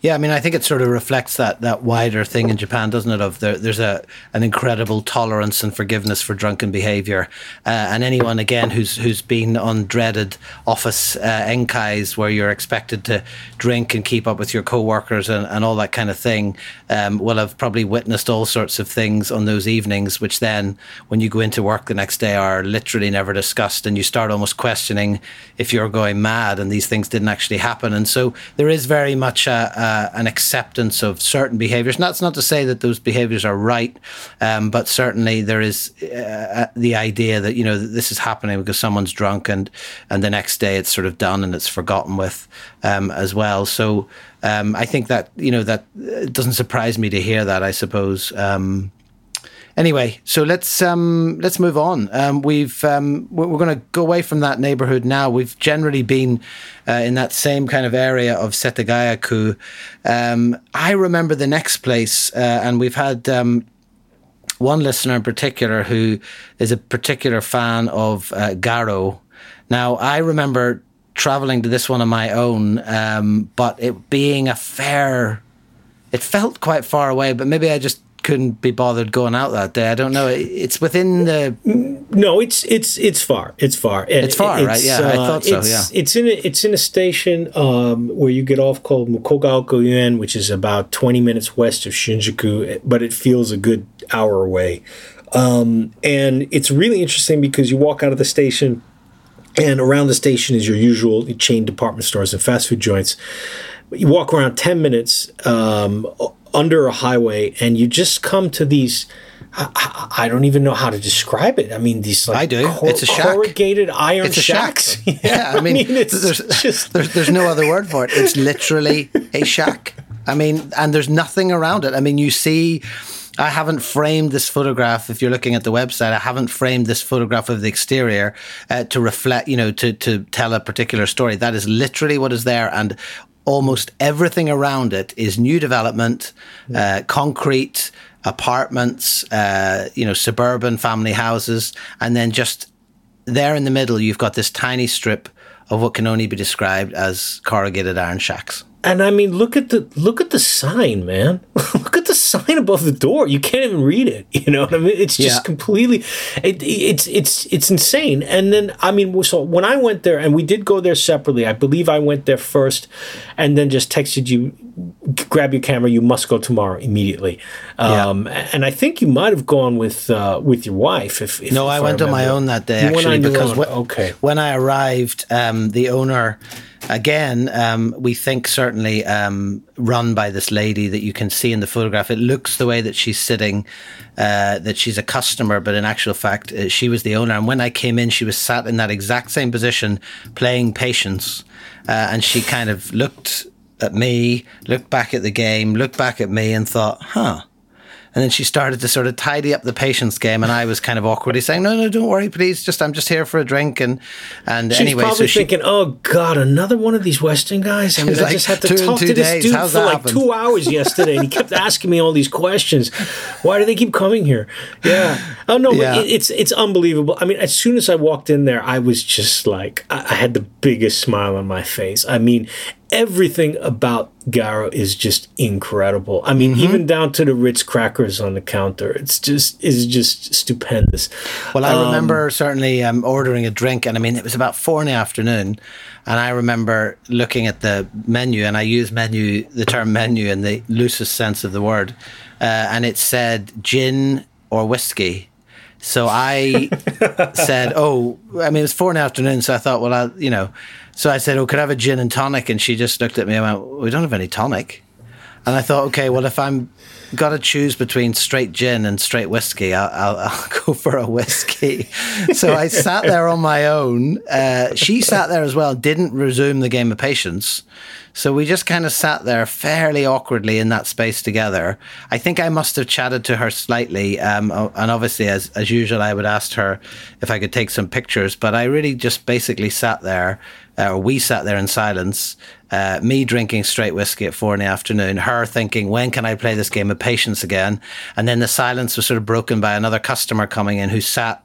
yeah, I mean, I think it sort of reflects that that wider thing in Japan, doesn't it? Of there, there's a an incredible tolerance and forgiveness for drunken behaviour, uh, and anyone again who's who's been on dreaded office uh, enkais where you're expected to drink and keep up with your co-workers and, and all that kind of thing, um, will have probably witnessed all sorts of things on those evenings, which then, when you go into work the next day, are literally never discussed, and you start almost questioning if you're going mad and these things didn't actually happen. And so there is very much a uh, an acceptance of certain behaviors. And that's not to say that those behaviors are right, um, but certainly there is uh, the idea that you know this is happening because someone's drunk, and and the next day it's sort of done and it's forgotten with um, as well. So um, I think that you know that it doesn't surprise me to hear that. I suppose. Um, Anyway, so let's um, let's move on. Um, we've um, we're, going to go away from that neighborhood now. We've generally been uh, in that same kind of area of Setagaya-ku. Um, I remember the next place, uh, and we've had um, one listener in particular who is a particular fan of uh, Garo. Now, I remember traveling to this one on my own, um, but it being a fair, it felt quite far away, but maybe I just couldn't be bothered going out that day. I don't know. It's within the. No, it's it's it's far. It's far. It's far, it's, right? Yeah, uh, I thought so. It's, yeah, it's in a, it's in a station um, where you get off called Mukogaoka which is about twenty minutes west of Shinjuku, but it feels a good hour away. Um, and it's really interesting because you walk out of the station, and around the station is your usual chain department stores and fast food joints. You walk around ten minutes. Um, under a highway and you just come to these I, I, don't even know how to describe it. I mean, these like I do. Cor- it's a shack. corrugated iron it's a shacks. <laughs> Shack. yeah, I mean, I mean it's there's, just there's, there's no other word for it. It's literally a shack. I mean, and there's nothing around it. I mean, you see. I haven't framed this photograph. If you're looking at the website, I haven't framed this photograph of the exterior uh, to reflect, you know, to to tell a particular story. That is literally what is there, and almost everything around it is new development, uh, concrete, apartments, uh, you know, suburban family houses, and then just there in the middle, you've got this tiny strip of what can only be described as corrugated iron shacks. And I mean, look at the look at the sign, man. <laughs> look at the sign above the door. You can't even read it. <laughs> You know what I mean? It's just yeah. completely. It, it's it's it's insane. And then I mean, so when I went there, and we did go there separately. I believe I went there first, and then just texted you, grab your camera. You must go tomorrow immediately. Um, yeah. And I think you might have gone with uh, with your wife. If, if no, if I, I went on my own that day you actually because when, okay. when I arrived, um, the owner again, um, we think certainly um, run by this lady that you can see in the photograph. It looks the way that she's sitting, uh, that she's a customer, but in actual fact, uh, she was the owner. And when I came in, she was sat in that exact same position, playing patience. Uh, and she kind of looked at me, looked back at the game, looked back at me, and thought, huh and then she started to sort of tidy up the patience game, and I was kind of awkwardly saying, "No, no, don't worry, please. Just I'm just here for a drink." And and She's anyway, probably so thinking, "Oh God, another one of these Western guys." I, mean, I like, just had to talk to this days. dude for like happened? two hours yesterday, and he kept <laughs> asking me all these questions. Why do they keep coming here? Yeah. Oh no, yeah. It, it's it's unbelievable. I mean, as soon as I walked in there, I was just like, I, I had the biggest smile on my face. I mean, everything about Garo is just incredible. I mean, mm-hmm. even down to the Ritz crackers on the counter, it's just is just stupendous. Well, I um, remember certainly um, ordering a drink, and I mean, it was about four in the afternoon, and I remember looking at the menu, and I use menu the term menu in the loosest sense of the word, uh, and it said gin or whiskey. So I <laughs> said, "Oh, I mean, it was four in the afternoon." So I thought, well, I, you know, so I said, "Oh, could I have a gin and tonic?" And she just looked at me and went, "We don't have any tonic." And I thought, okay, well, if I'm got to choose between straight gin and straight whiskey, I'll, I'll, <laughs> I'll go for a whiskey. so I sat there on my own. Uh, she sat there as well, didn't resume the game of patience. So we just kind of sat there fairly awkwardly in that space together. I think I must have chatted to her slightly. Um, and obviously, as, as usual, I would ask her if I could take some pictures. But I really just basically sat there uh, we sat there in silence, uh, me drinking straight whiskey at four in the afternoon, her thinking, when can I play this game of patience again? And then the silence was sort of broken by another customer coming in who sat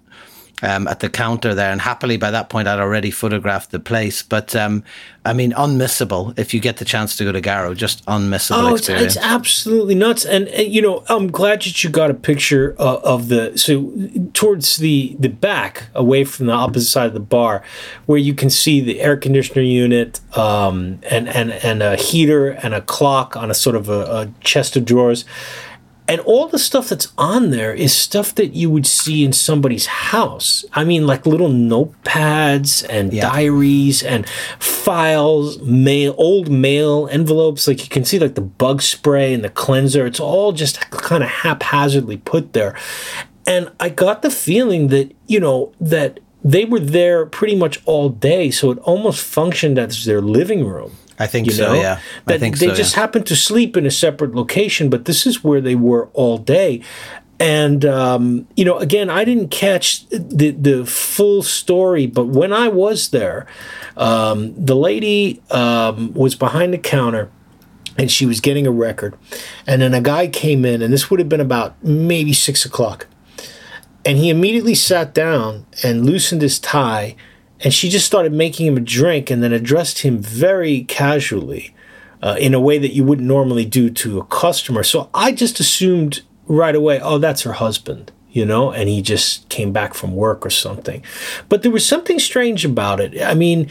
um, at the counter there. And happily, by that point, I'd already photographed the place. But um, I mean, unmissable if you get the chance to go to Garo, just unmissable oh, experience. It's, it's absolutely nuts. And, and, you know, I'm glad that you got a picture uh, of the so towards the the back, away from the opposite side of the bar, where you can see the air conditioner unit um, and and and a heater and a clock on a sort of a, a chest of drawers and all the stuff that's on there is stuff that you would see in somebody's house. I mean, like little notepads and yeah. diaries and files, mail, old mail envelopes. Like you can see, like the bug spray and the cleanser. It's all just kind of haphazardly put there. And I got the feeling that, you know, that they were there pretty much all day. So it almost functioned as their living room. I think so. Know? Yeah, that I think they so, just yeah. happened to sleep in a separate location, but this is where they were all day. And um, you know, again, I didn't catch the the full story, but when I was there, um, the lady um, was behind the counter and she was getting a record. And then a guy came in, and this would have been about maybe six o'clock. And he immediately sat down and loosened his tie and she just started making him a drink and then addressed him very casually uh, in a way that you wouldn't normally do to a customer. So I just assumed right away, oh, that's her husband, you know, and he just came back from work or something. But there was something strange about it. I mean,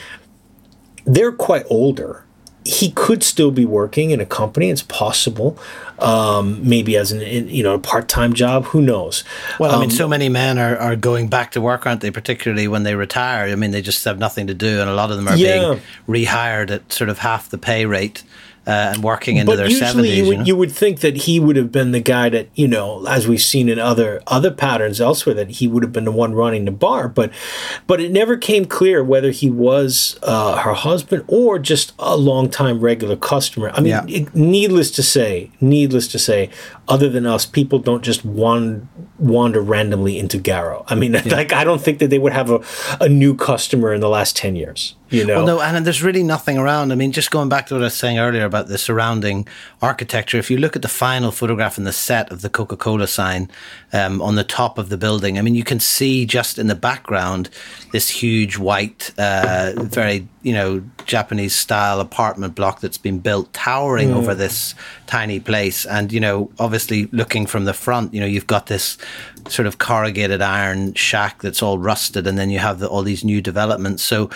they're quite older. He could still be working in a company. It's possible, um, maybe as an you know a part time job. Who knows? Well, I mean, Um, so many men are, are going back to work, aren't they? Particularly when they retire. I mean, they just have nothing to do, and a lot of them are Yeah. being rehired at sort of half the pay rate uh, and working into but their seventies. you You, would, know? you would think that he would have been the guy that you know as we've seen in other other patterns elsewhere that he would have been the one running the bar but but it never came clear whether he was uh, her husband or just a longtime regular customer i mean Yeah. it- needless to say needless to say other than us people don't just wan- wander randomly into Garo. i mean <laughs> like i don't think that they would have a, a new customer in the last 10 years you know Well, no, and there's really nothing around. I mean, just going back to what I was saying earlier about the surrounding architecture, if you look at the final photograph in the set of the Coca Cola sign um, on the top of the building, I mean, you can see just in the background this huge white, uh, very, you know, Japanese style apartment block that's been built towering over this tiny place. And, you know, obviously looking from the front, you know, you've got this sort of corrugated iron shack that's all rusted, and then you have the, all these new developments. So,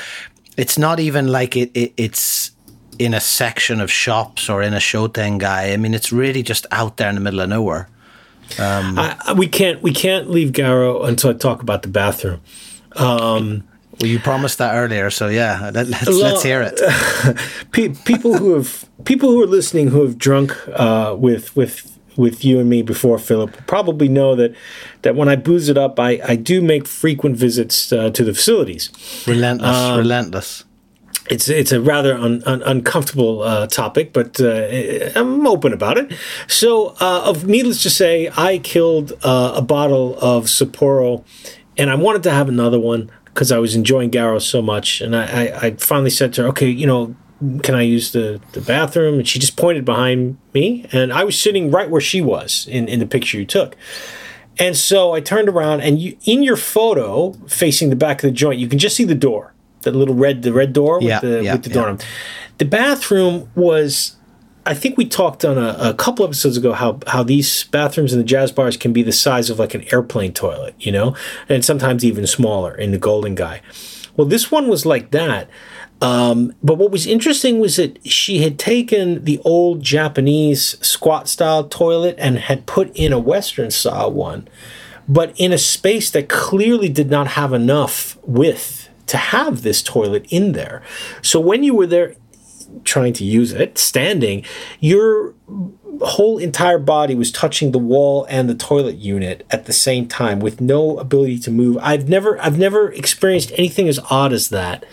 it's not even like it, it it's in a section of shops or in a shotengai. I mean, it's really just out there in the middle of nowhere. I, I- we can't we can't leave Garo until I talk about the bathroom Well, you promised that earlier, so yeah, let, let's let's hear it. <laughs> People who have people who are listening who have drunk uh, with with with you and me before Philip probably know that that when I booze it up, I, I do make frequent visits uh, to the facilities. Relentless, Um, relentless. It's it's a rather un, un, uncomfortable uh, topic, but uh, I'm open about it. So, uh, of needless to say, I killed uh, a bottle of Sapporo, and I wanted to have another one because I was enjoying Garo so much. And I, I, I finally said to her, "Okay, you know, can I use the, the bathroom?" And she just pointed behind me, and I was sitting right where she was in, in the picture you took. And so I turned around, and you, in your photo, facing the back of the joint, you can just see the door, the little red, the red door with Yeah, the yeah, with the yeah. The bathroom was. I think we talked on a, a couple episodes ago how how these bathrooms in the jazz bars can be the size of like an airplane toilet, you know, and sometimes even smaller in the Golden Gai. Well, this one was like that. Um, but what was interesting was that she had taken the old Japanese squat style toilet and had put in a Western style one, but in a space that clearly did not have enough width to have this toilet in there. So when you were there trying to use it, standing, your whole entire body was touching the wall and the toilet unit at the same time with no ability to move. I've never I've never experienced anything as odd as that.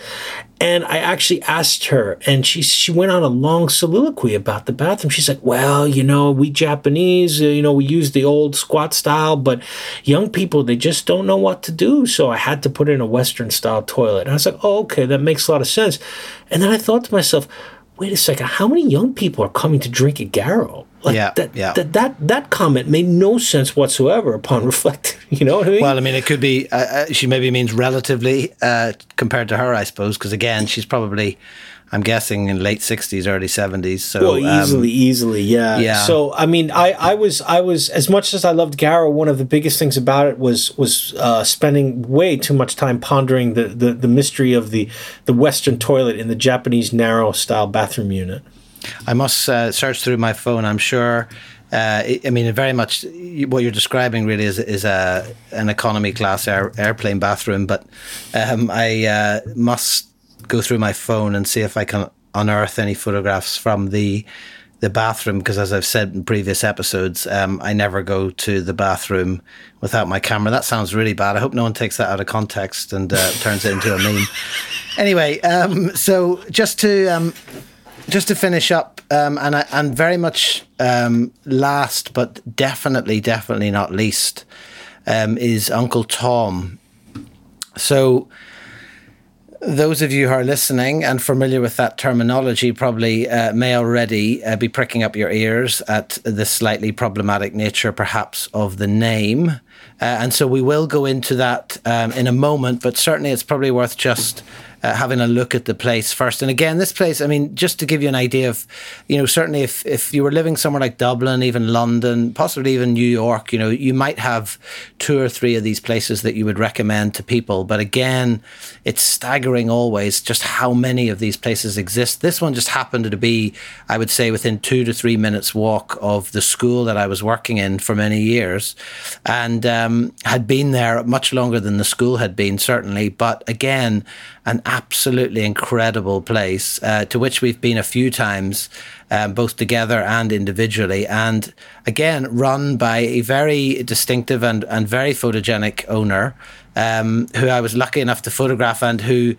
And I actually asked her, and she she went on a long soliloquy about the bathroom. She's like, "Well, you know, we Japanese, you know, we use the old squat style, but young people they just don't know what to do. So I had to put in a Western style toilet." And I was like, "Oh, okay, that makes a lot of sense." And then I thought to myself, "Wait a second, how many young people are coming to drink at Garo?" Like Yeah, that, yeah. that that that comment made no sense whatsoever upon <laughs> reflecting. You know what I mean? Well, I mean, it could be. Uh, uh, she maybe means relatively uh, compared to her, I suppose, because again, she's probably, I'm guessing, in late sixties, early seventies. So Well, um, easily, easily, yeah. yeah. So, I mean, I, I was, I was, as much as I loved Garo, one of the biggest things about it was, was uh, spending way too much time pondering the, the, the mystery of the, the Western toilet in the Japanese narrow style bathroom unit. I must uh, search through my phone. I'm sure. Uh, I mean, very much what you're describing really is is a an economy class air, airplane bathroom. But um, I uh, must go through my phone and see if I can unearth any photographs from the the bathroom because, as I've said in previous episodes, um, I never go to the bathroom without my camera. That sounds really bad. I hope no one takes that out of context and uh, turns it into a meme. <laughs> Anyway, um, so just to um, just to finish up, um, and I, and very much um, last, but definitely, definitely not least, um, is Uncle Tom. So, those of you who are listening and familiar with that terminology probably uh, may already uh, be pricking up your ears at the slightly problematic nature, perhaps, of the name. Uh, and so we will go into that um, in a moment, but certainly it's probably worth just uh, having a look at the place first. And again, this place, I mean, just to give you an idea of, you know, certainly if, if you were living somewhere like Dublin, even London, possibly even New York, you know, you might have two or three of these places that you would recommend to people. But again, it's staggering always just how many of these places exist. This one just happened to be, I would say, within two to three minutes walk of the school that I was working in for many years and um, had been there much longer than the school had been, certainly. But again, an absolutely incredible place uh, to which we've been a few times, um, both together and individually. And again, run by a very distinctive and, and very photogenic owner. Um, who I was lucky enough to photograph and who,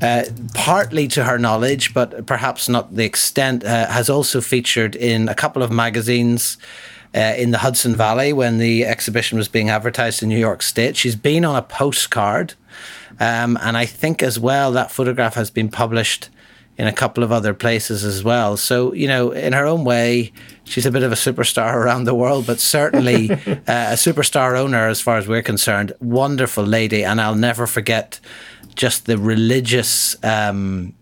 uh, partly to her knowledge, but perhaps not the extent, uh, has also featured in a couple of magazines. Uh, in the Hudson Valley, when the exhibition was being advertised in New York State, she's been on a postcard um, and I think as well that photograph has been published in a couple of other places as well. So, you know, in her own way, she's a bit of a superstar <laughs> around the world, but certainly <laughs> uh, a superstar owner as far as we're concerned. Wonderful lady. And I'll never forget just the religious um,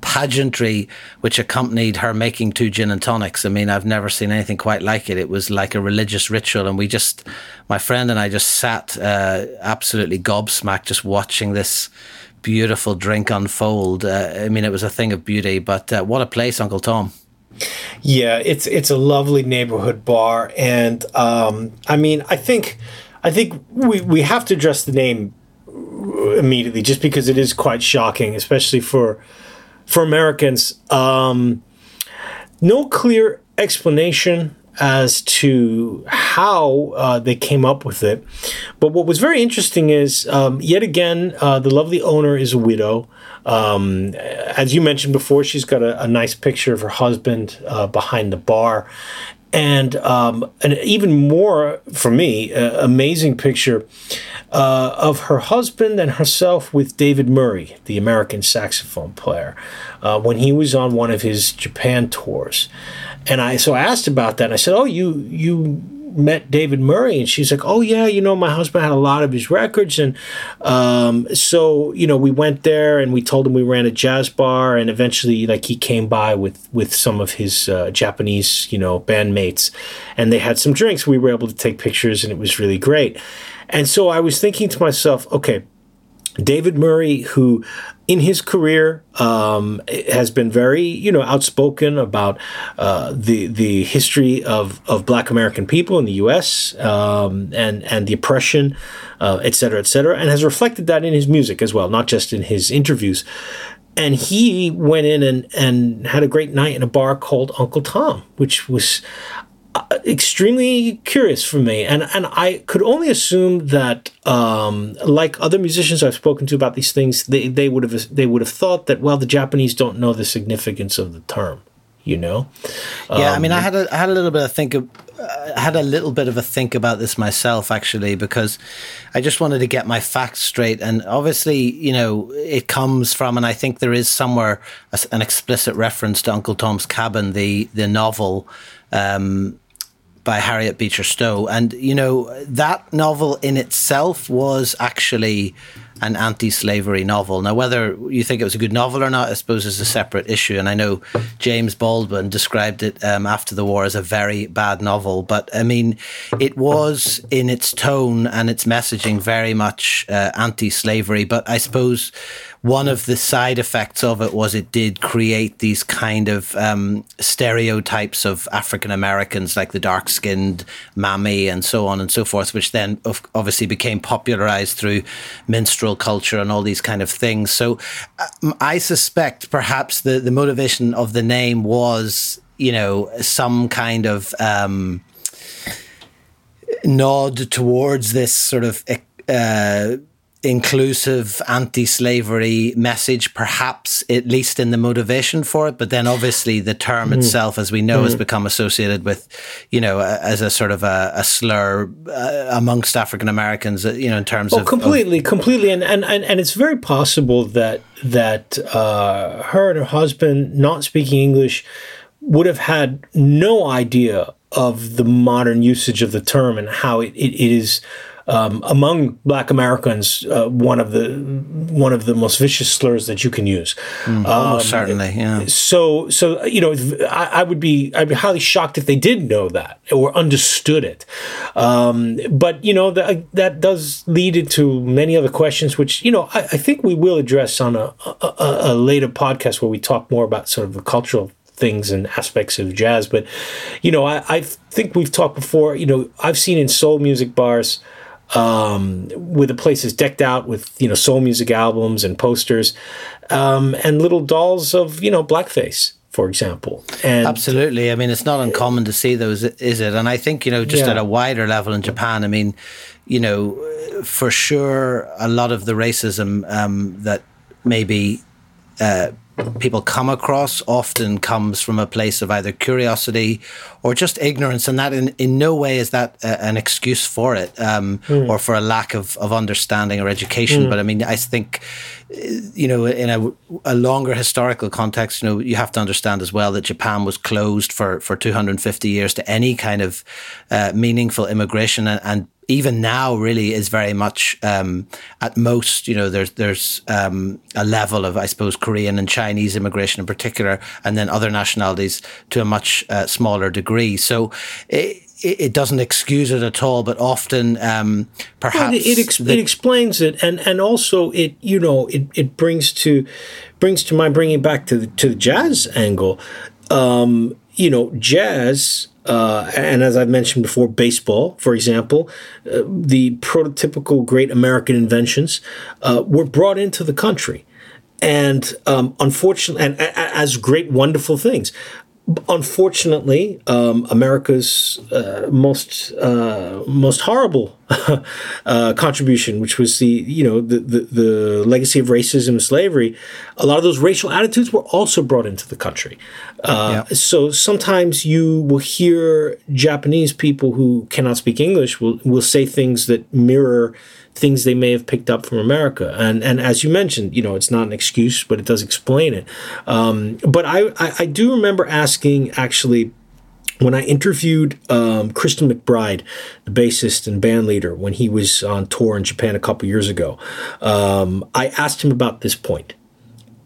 pageantry which accompanied her making two gin and tonics. I mean, I've never seen anything quite like it. It was like a religious ritual, and we just, my friend and I, just sat uh, absolutely gobsmacked, just watching this beautiful drink unfold. Uh, I mean, it was a thing of beauty. But uh, what a place, Uncle Tom. Yeah, it's it's a lovely neighborhood bar, and um, I mean, I think I think we we have to address the name immediately, just because it is quite shocking, especially for for Americans. Um, no clear explanation as to how uh, they came up with it. But what was very interesting is, um, yet again, uh, the lovely owner is a widow. Um, as you mentioned before, she's got a, a nice picture of her husband uh, behind the bar. And um, an even more, for me, uh, amazing picture uh, of her husband and herself with David Murray, the American saxophone player, uh, when he was on one of his Japan tours. And I so I asked about that. And I said, "Oh, you you met David Murray, and she's like, "Oh yeah, you know, my husband had a lot of his records, and um, so you know, we went there and we told him we ran a jazz bar, and eventually, like, he came by with with some of his uh, Japanese, you know, bandmates, and they had some drinks. We were able to take pictures, and it was really great. And so I was thinking to myself, okay, David Murray, who in his career um, has been very, you know, outspoken about uh, the the history of, of Black American people in the U.S. Um, and and the oppression, uh, et cetera, et cetera, and has reflected that in his music as well, not just in his interviews. And he went in and, and had a great night in a bar called Uncle Tom, which was extremely curious for me, and and I could only assume that, um, like other musicians I've spoken to about these things, they, they would have they would have thought that well, the Japanese don't know the significance of the term, you know. Yeah, um, I mean, I had a I had a little bit of think of, uh, had a little bit of a think about this myself actually because I just wanted to get my facts straight, and obviously, you know, it comes from, and I think there is somewhere an explicit reference to Uncle Tom's Cabin, the the novel. Um, by Harriet Beecher Stowe. And, you know, that novel in itself was actually an anti slavery novel. Now, whether you think it was a good novel or not, I suppose is a separate issue. And I know James Baldwin described it um, after the war as a very bad novel. But I mean, it was in its tone and its messaging very much uh, anti slavery. But I suppose one of the side effects of it was it did create these kind of um, stereotypes of African Americans, like the dark skinned mammy and so on and so forth, which then obviously became popularized through minstrel culture and all these kind of things. So um, I suspect perhaps the, the motivation of the name was, you know, some kind of um, nod towards this sort of. Uh, inclusive anti-slavery message perhaps at least in the motivation for it but then obviously the term mm. itself as we know mm. has become associated with you know as a sort of a, a slur uh, amongst african americans uh, you know in terms well, of completely of, completely and, and and and it's very possible that that uh, her and her husband not speaking english would have had no idea of the modern usage of the term and how it, it, it is um, among Black Americans uh, one of the one of the most vicious slurs that you can use. Mm, um, certainly, yeah. So so you know I, I, would be I'd be highly shocked if they did know that or understood it. Um, but you know that that does lead into many other questions, which you know I, I think we will address on a, a, a later podcast where we talk more about sort of the cultural things and aspects of jazz. But, you know, I, I think we've talked before, you know, I've seen in soul music bars um, where the places decked out with, you know, soul music albums and posters um, and little dolls of, you know, blackface for example. And Absolutely. I mean, it's not uncommon to see those, is it? And I think, you know, just yeah. at a wider level in Japan, I mean, you know, for sure, a lot of the racism um, that maybe uh, people come across often comes from a place of either curiosity or just ignorance, and that in, in no way is that a, an excuse for it um, mm. or for a lack of, of understanding or education. Mm. But I mean, I think you know, in a, a, longer historical context, you know, you have to understand as well that Japan was closed for, for 250 years to any kind of uh, meaningful immigration. And, and even now really is very much um, at most you know there's there's um, a level of I suppose Korean and Chinese immigration in particular and then other nationalities to a much uh, smaller degree. So it, it doesn't excuse it at all, but often um, perhaps it, it, ex- the- it, explains it, and and also it you know it, it brings to brings to mind bringing back to the, to the jazz angle. Um, you know, jazz uh, and as I've mentioned before, baseball, for example, uh, the prototypical great American inventions uh, were brought into the country. And um, unfortunately, and as great, wonderful things unfortunately, um, America's uh, most uh, most horrible <laughs> uh, contribution, which was the you know the, the, the legacy of racism and slavery, a lot of those racial attitudes were also brought into the country. Uh, yeah. So sometimes you will hear Japanese people who cannot speak English will will say things that mirror things they may have picked up from America. And and as you mentioned, you know, it's not an excuse, but it does explain it. Um, but I, I, I do remember asking actually when I interviewed um, Christian McBride, the bassist and band leader, when he was on tour in Japan a couple years ago, um, I asked him about this point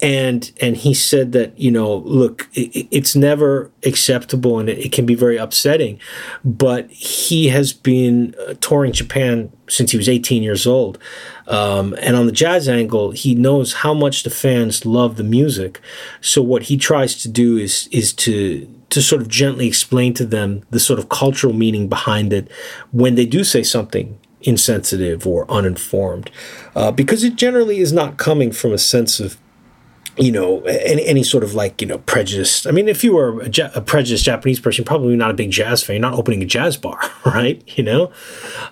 and and he said that you know look it, it's never acceptable and it, it, can be very upsetting but he has been uh, touring japan since he was 18 years old. Um, and on the jazz angle he knows how much the fans love the music. So what he tries to do is is to to sort of gently explain to them the sort of cultural meaning behind it when they do say something insensitive or uninformed uh, because it generally is not coming from a sense of you know, any, any sort of like, you know, prejudice. I mean, if you were a, a, prejudiced Japanese person, probably not a big jazz fan. You're not opening a jazz bar, <laughs> right? You know?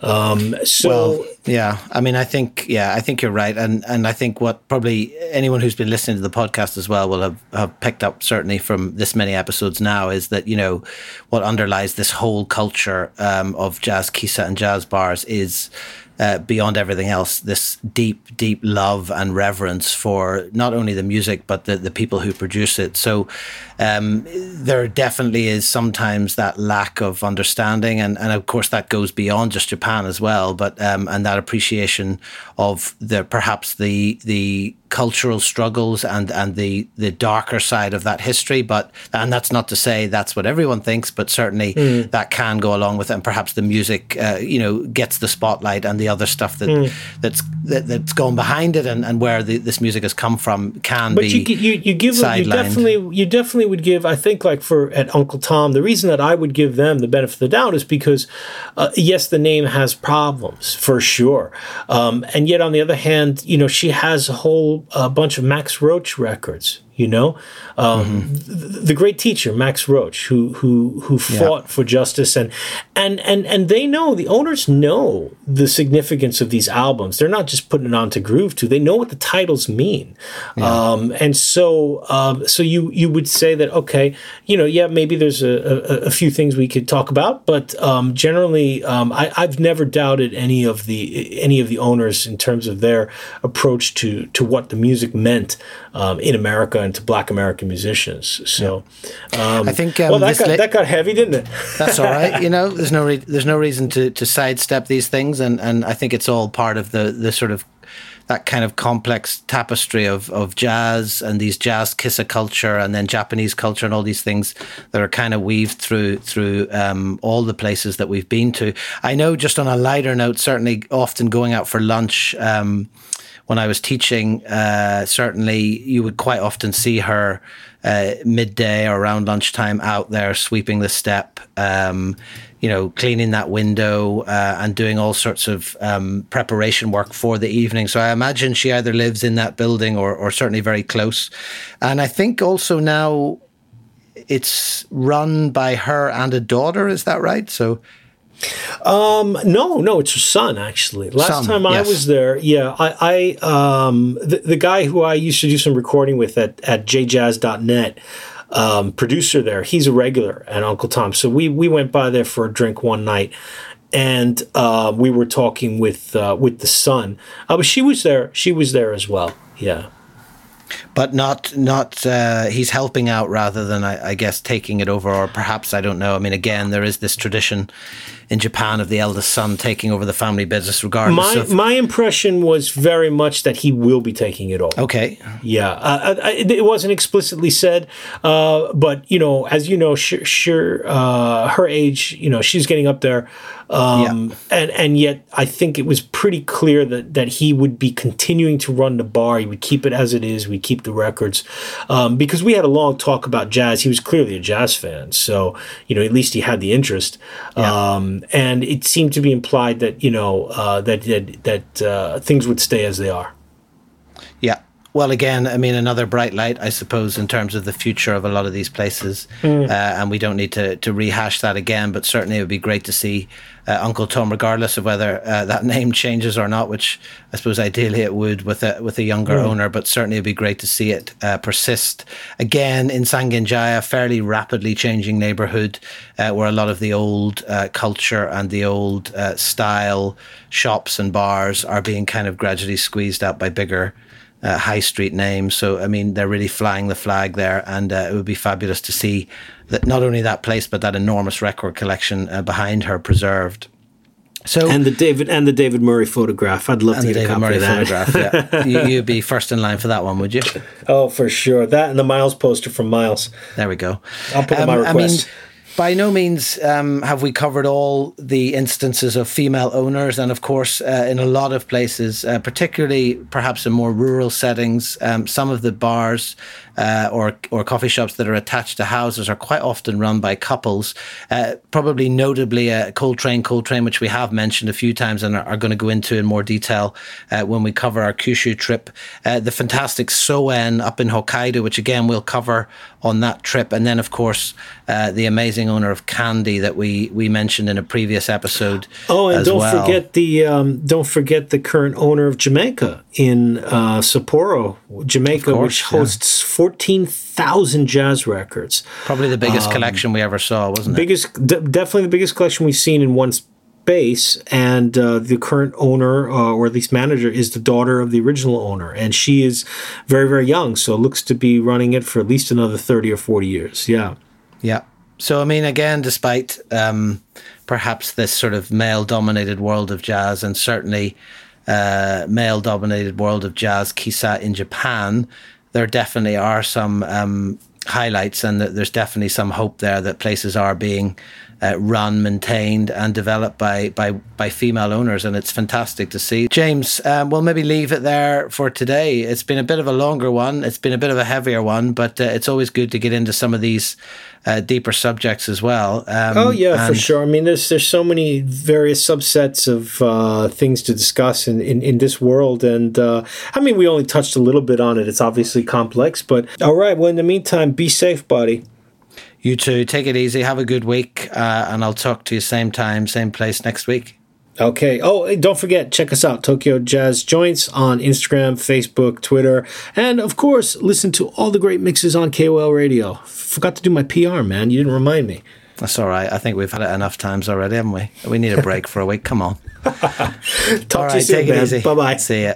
Um, so. Well, yeah. I mean, I think, yeah, I think you're right. And, and I think what probably anyone who's been listening to the podcast as well will have, have picked up, certainly from this many episodes now, is that, you know, what underlies this whole culture um, of jazz kisa and jazz bars is uh, beyond everything else, this deep, deep love and reverence for not only the music but the, the people who produce it. So um, there definitely is sometimes that lack of understanding, and, and of course that goes beyond just Japan as well. But um, and that appreciation of the perhaps the the cultural struggles and and the the darker side of that history but and that's not to say that's what everyone thinks but certainly mm. that can go along with it and perhaps the music uh, you know gets the spotlight and the other stuff that mm. that's that, that's gone behind it and, and where the, this music has come from can but be you, you, you give you definitely you definitely would give I think like for at Uncle Tom the reason that I would give them the benefit of the doubt is because uh, yes the name has problems for sure um, and yet on the other hand you know she has a whole a bunch of Max Roach records you know, um, mm-hmm. the, great teacher Max Roach, who who who fought yeah. for justice, and and and and they know the owners know the significance of these albums. They're not just putting it on to groove to; they know what the titles mean. Yeah. Um, and so, um, so you you would say that okay, you know, yeah, maybe there's a, a, a few things we could talk about, but um, generally, um, I, I've never doubted any of the any of the owners in terms of their approach to to what the music meant um, in America and to Black American musicians. So, um, I think um, well, that got, li- that got heavy, didn't it? <laughs> That's all right. You know, there's no re- there's no reason to, to sidestep these things, and, and I think it's all part of the the sort of that kind of complex tapestry of, of jazz and these jazz kissa culture and then Japanese culture and all these things that are kind of weaved through through um, all the places that we've been to. I know just on a lighter note, certainly often going out for lunch. Um, when I was teaching, uh, certainly you would quite often see her uh, midday or around lunchtime out there sweeping the step, um, you know, cleaning that window uh, and doing all sorts of um, preparation work for the evening. So I imagine she either lives in that building or, or certainly very close. And I think also now it's run by her and a daughter. Is that right? So Um, no, no, it's her son actually. Last Son, time I yes. was there, yeah, I, I um, the, the guy who I used to do some recording with at at jjazz.net, um, producer there, he's a regular at Uncle Tom. So we we went by there for a drink one night, and uh, we were talking with uh, with the son. Uh, but she was there. She was there as well. Yeah. But not not uh, he's helping out rather than I, I guess taking it over or perhaps I don't know. I mean, again, there is this tradition in Japan of the eldest son taking over the family business, regardless My of. my impression was very much that he will be taking it over. Okay, Yeah, uh, I, I- it wasn't explicitly said, uh, but you know, as you know, sure, sure uh, her age, you know, she's getting up there, um, and and yet I think it was pretty clear that that he would be continuing to run the bar. He would keep it as it is. We keep the records um, because we had a long talk about jazz. He was clearly a jazz fan, so you know, at least he had the interest. Um, and it seemed to be implied that you know uh, that that that uh, things would stay as they are. Well, again, I mean, another bright light, I suppose, in terms of the future of a lot of these places. Uh, and we don't need to, to rehash that again, but certainly it would be great to see uh, Uncle Tom, regardless of whether uh, that <laughs> name changes or not, which I suppose ideally it would with a, with a younger owner, but certainly it'd be great to see it uh, persist. Again, in Sangenjaya, fairly rapidly changing neighborhood uh, where a lot of the old uh, culture and the old uh, style shops and bars are being kind of gradually squeezed out by bigger uh, high street names. So, I mean, they're really flying the flag there, and uh, it would be fabulous to see that not only that place, but that enormous record collection uh, behind her preserved. So, And the David and the David Murray photograph. I'd love and to the get a David copy Murray of that. photograph. Yeah, <laughs> you, you'd be first in line for that one, would you? Oh, for sure. That and the Miles poster from Miles. There we go. I'll put in my Um, I mean, request. By no means um, have we covered all the instances of female owners, and of course, uh, in a lot of places, uh, particularly perhaps in more rural settings, um, some of the bars uh, or or coffee shops that are attached to houses are quite often run by couples. Uh, probably notably uh, Coltrane, Coltrane, which we have mentioned a few times and are, are going to go into in more detail uh, when we cover our Kyushu trip. Uh, the fantastic Soen up in Hokkaido, which again we'll cover on that trip, and then of course uh, the amazing owner of Candy that we we mentioned in a previous episode. Oh, and don't well. forget the um, don't forget the current owner of Jamaica in uh, Sapporo, Jamaica, course, which hosts. Yeah 14,000 jazz records. Probably the biggest um, collection we ever saw, wasn't it? Biggest, d- definitely the biggest collection we've seen in one space. And uh, the current owner, uh, or at least manager, is the daughter of the original owner. And she is very, very young. So looks to be running it for at least another 30 or 40 years. Yeah. Yeah. So, I mean, again, despite um, perhaps this sort of male dominated world of jazz, and certainly uh, male dominated world of jazz, Kissa in Japan, there definitely are some um, highlights and there's definitely some hope there that places are being uh, run, maintained, and developed by, by by female owners, and it's fantastic to see. James, um, we'll maybe leave it there for today. It's been a bit of a longer one. It's been a bit of a heavier one, but uh, it's always good to get into some of these uh, deeper subjects as well. Um, Oh yeah, for sure. I mean, there's there's so many various subsets of uh, things to discuss in, in, in this world, and uh, I mean, we only touched a little bit on it. It's obviously complex, but all right. Well, in the meantime, be safe, buddy. You too. Take it easy. Have a good week, uh, and I'll talk to you same time, same place next week. Okay. Oh, don't forget, check us out, Tokyo Jazz Joints on Instagram, Facebook, Twitter, and of course, listen to all the great mixes on KOL Radio. Forgot to do my PR, man. You didn't remind me. That's all right. I think we've had it enough times already, haven't we? We need a break for a week. Come on. <laughs> Talk all to you soon, Take it easy. Bye bye. See ya.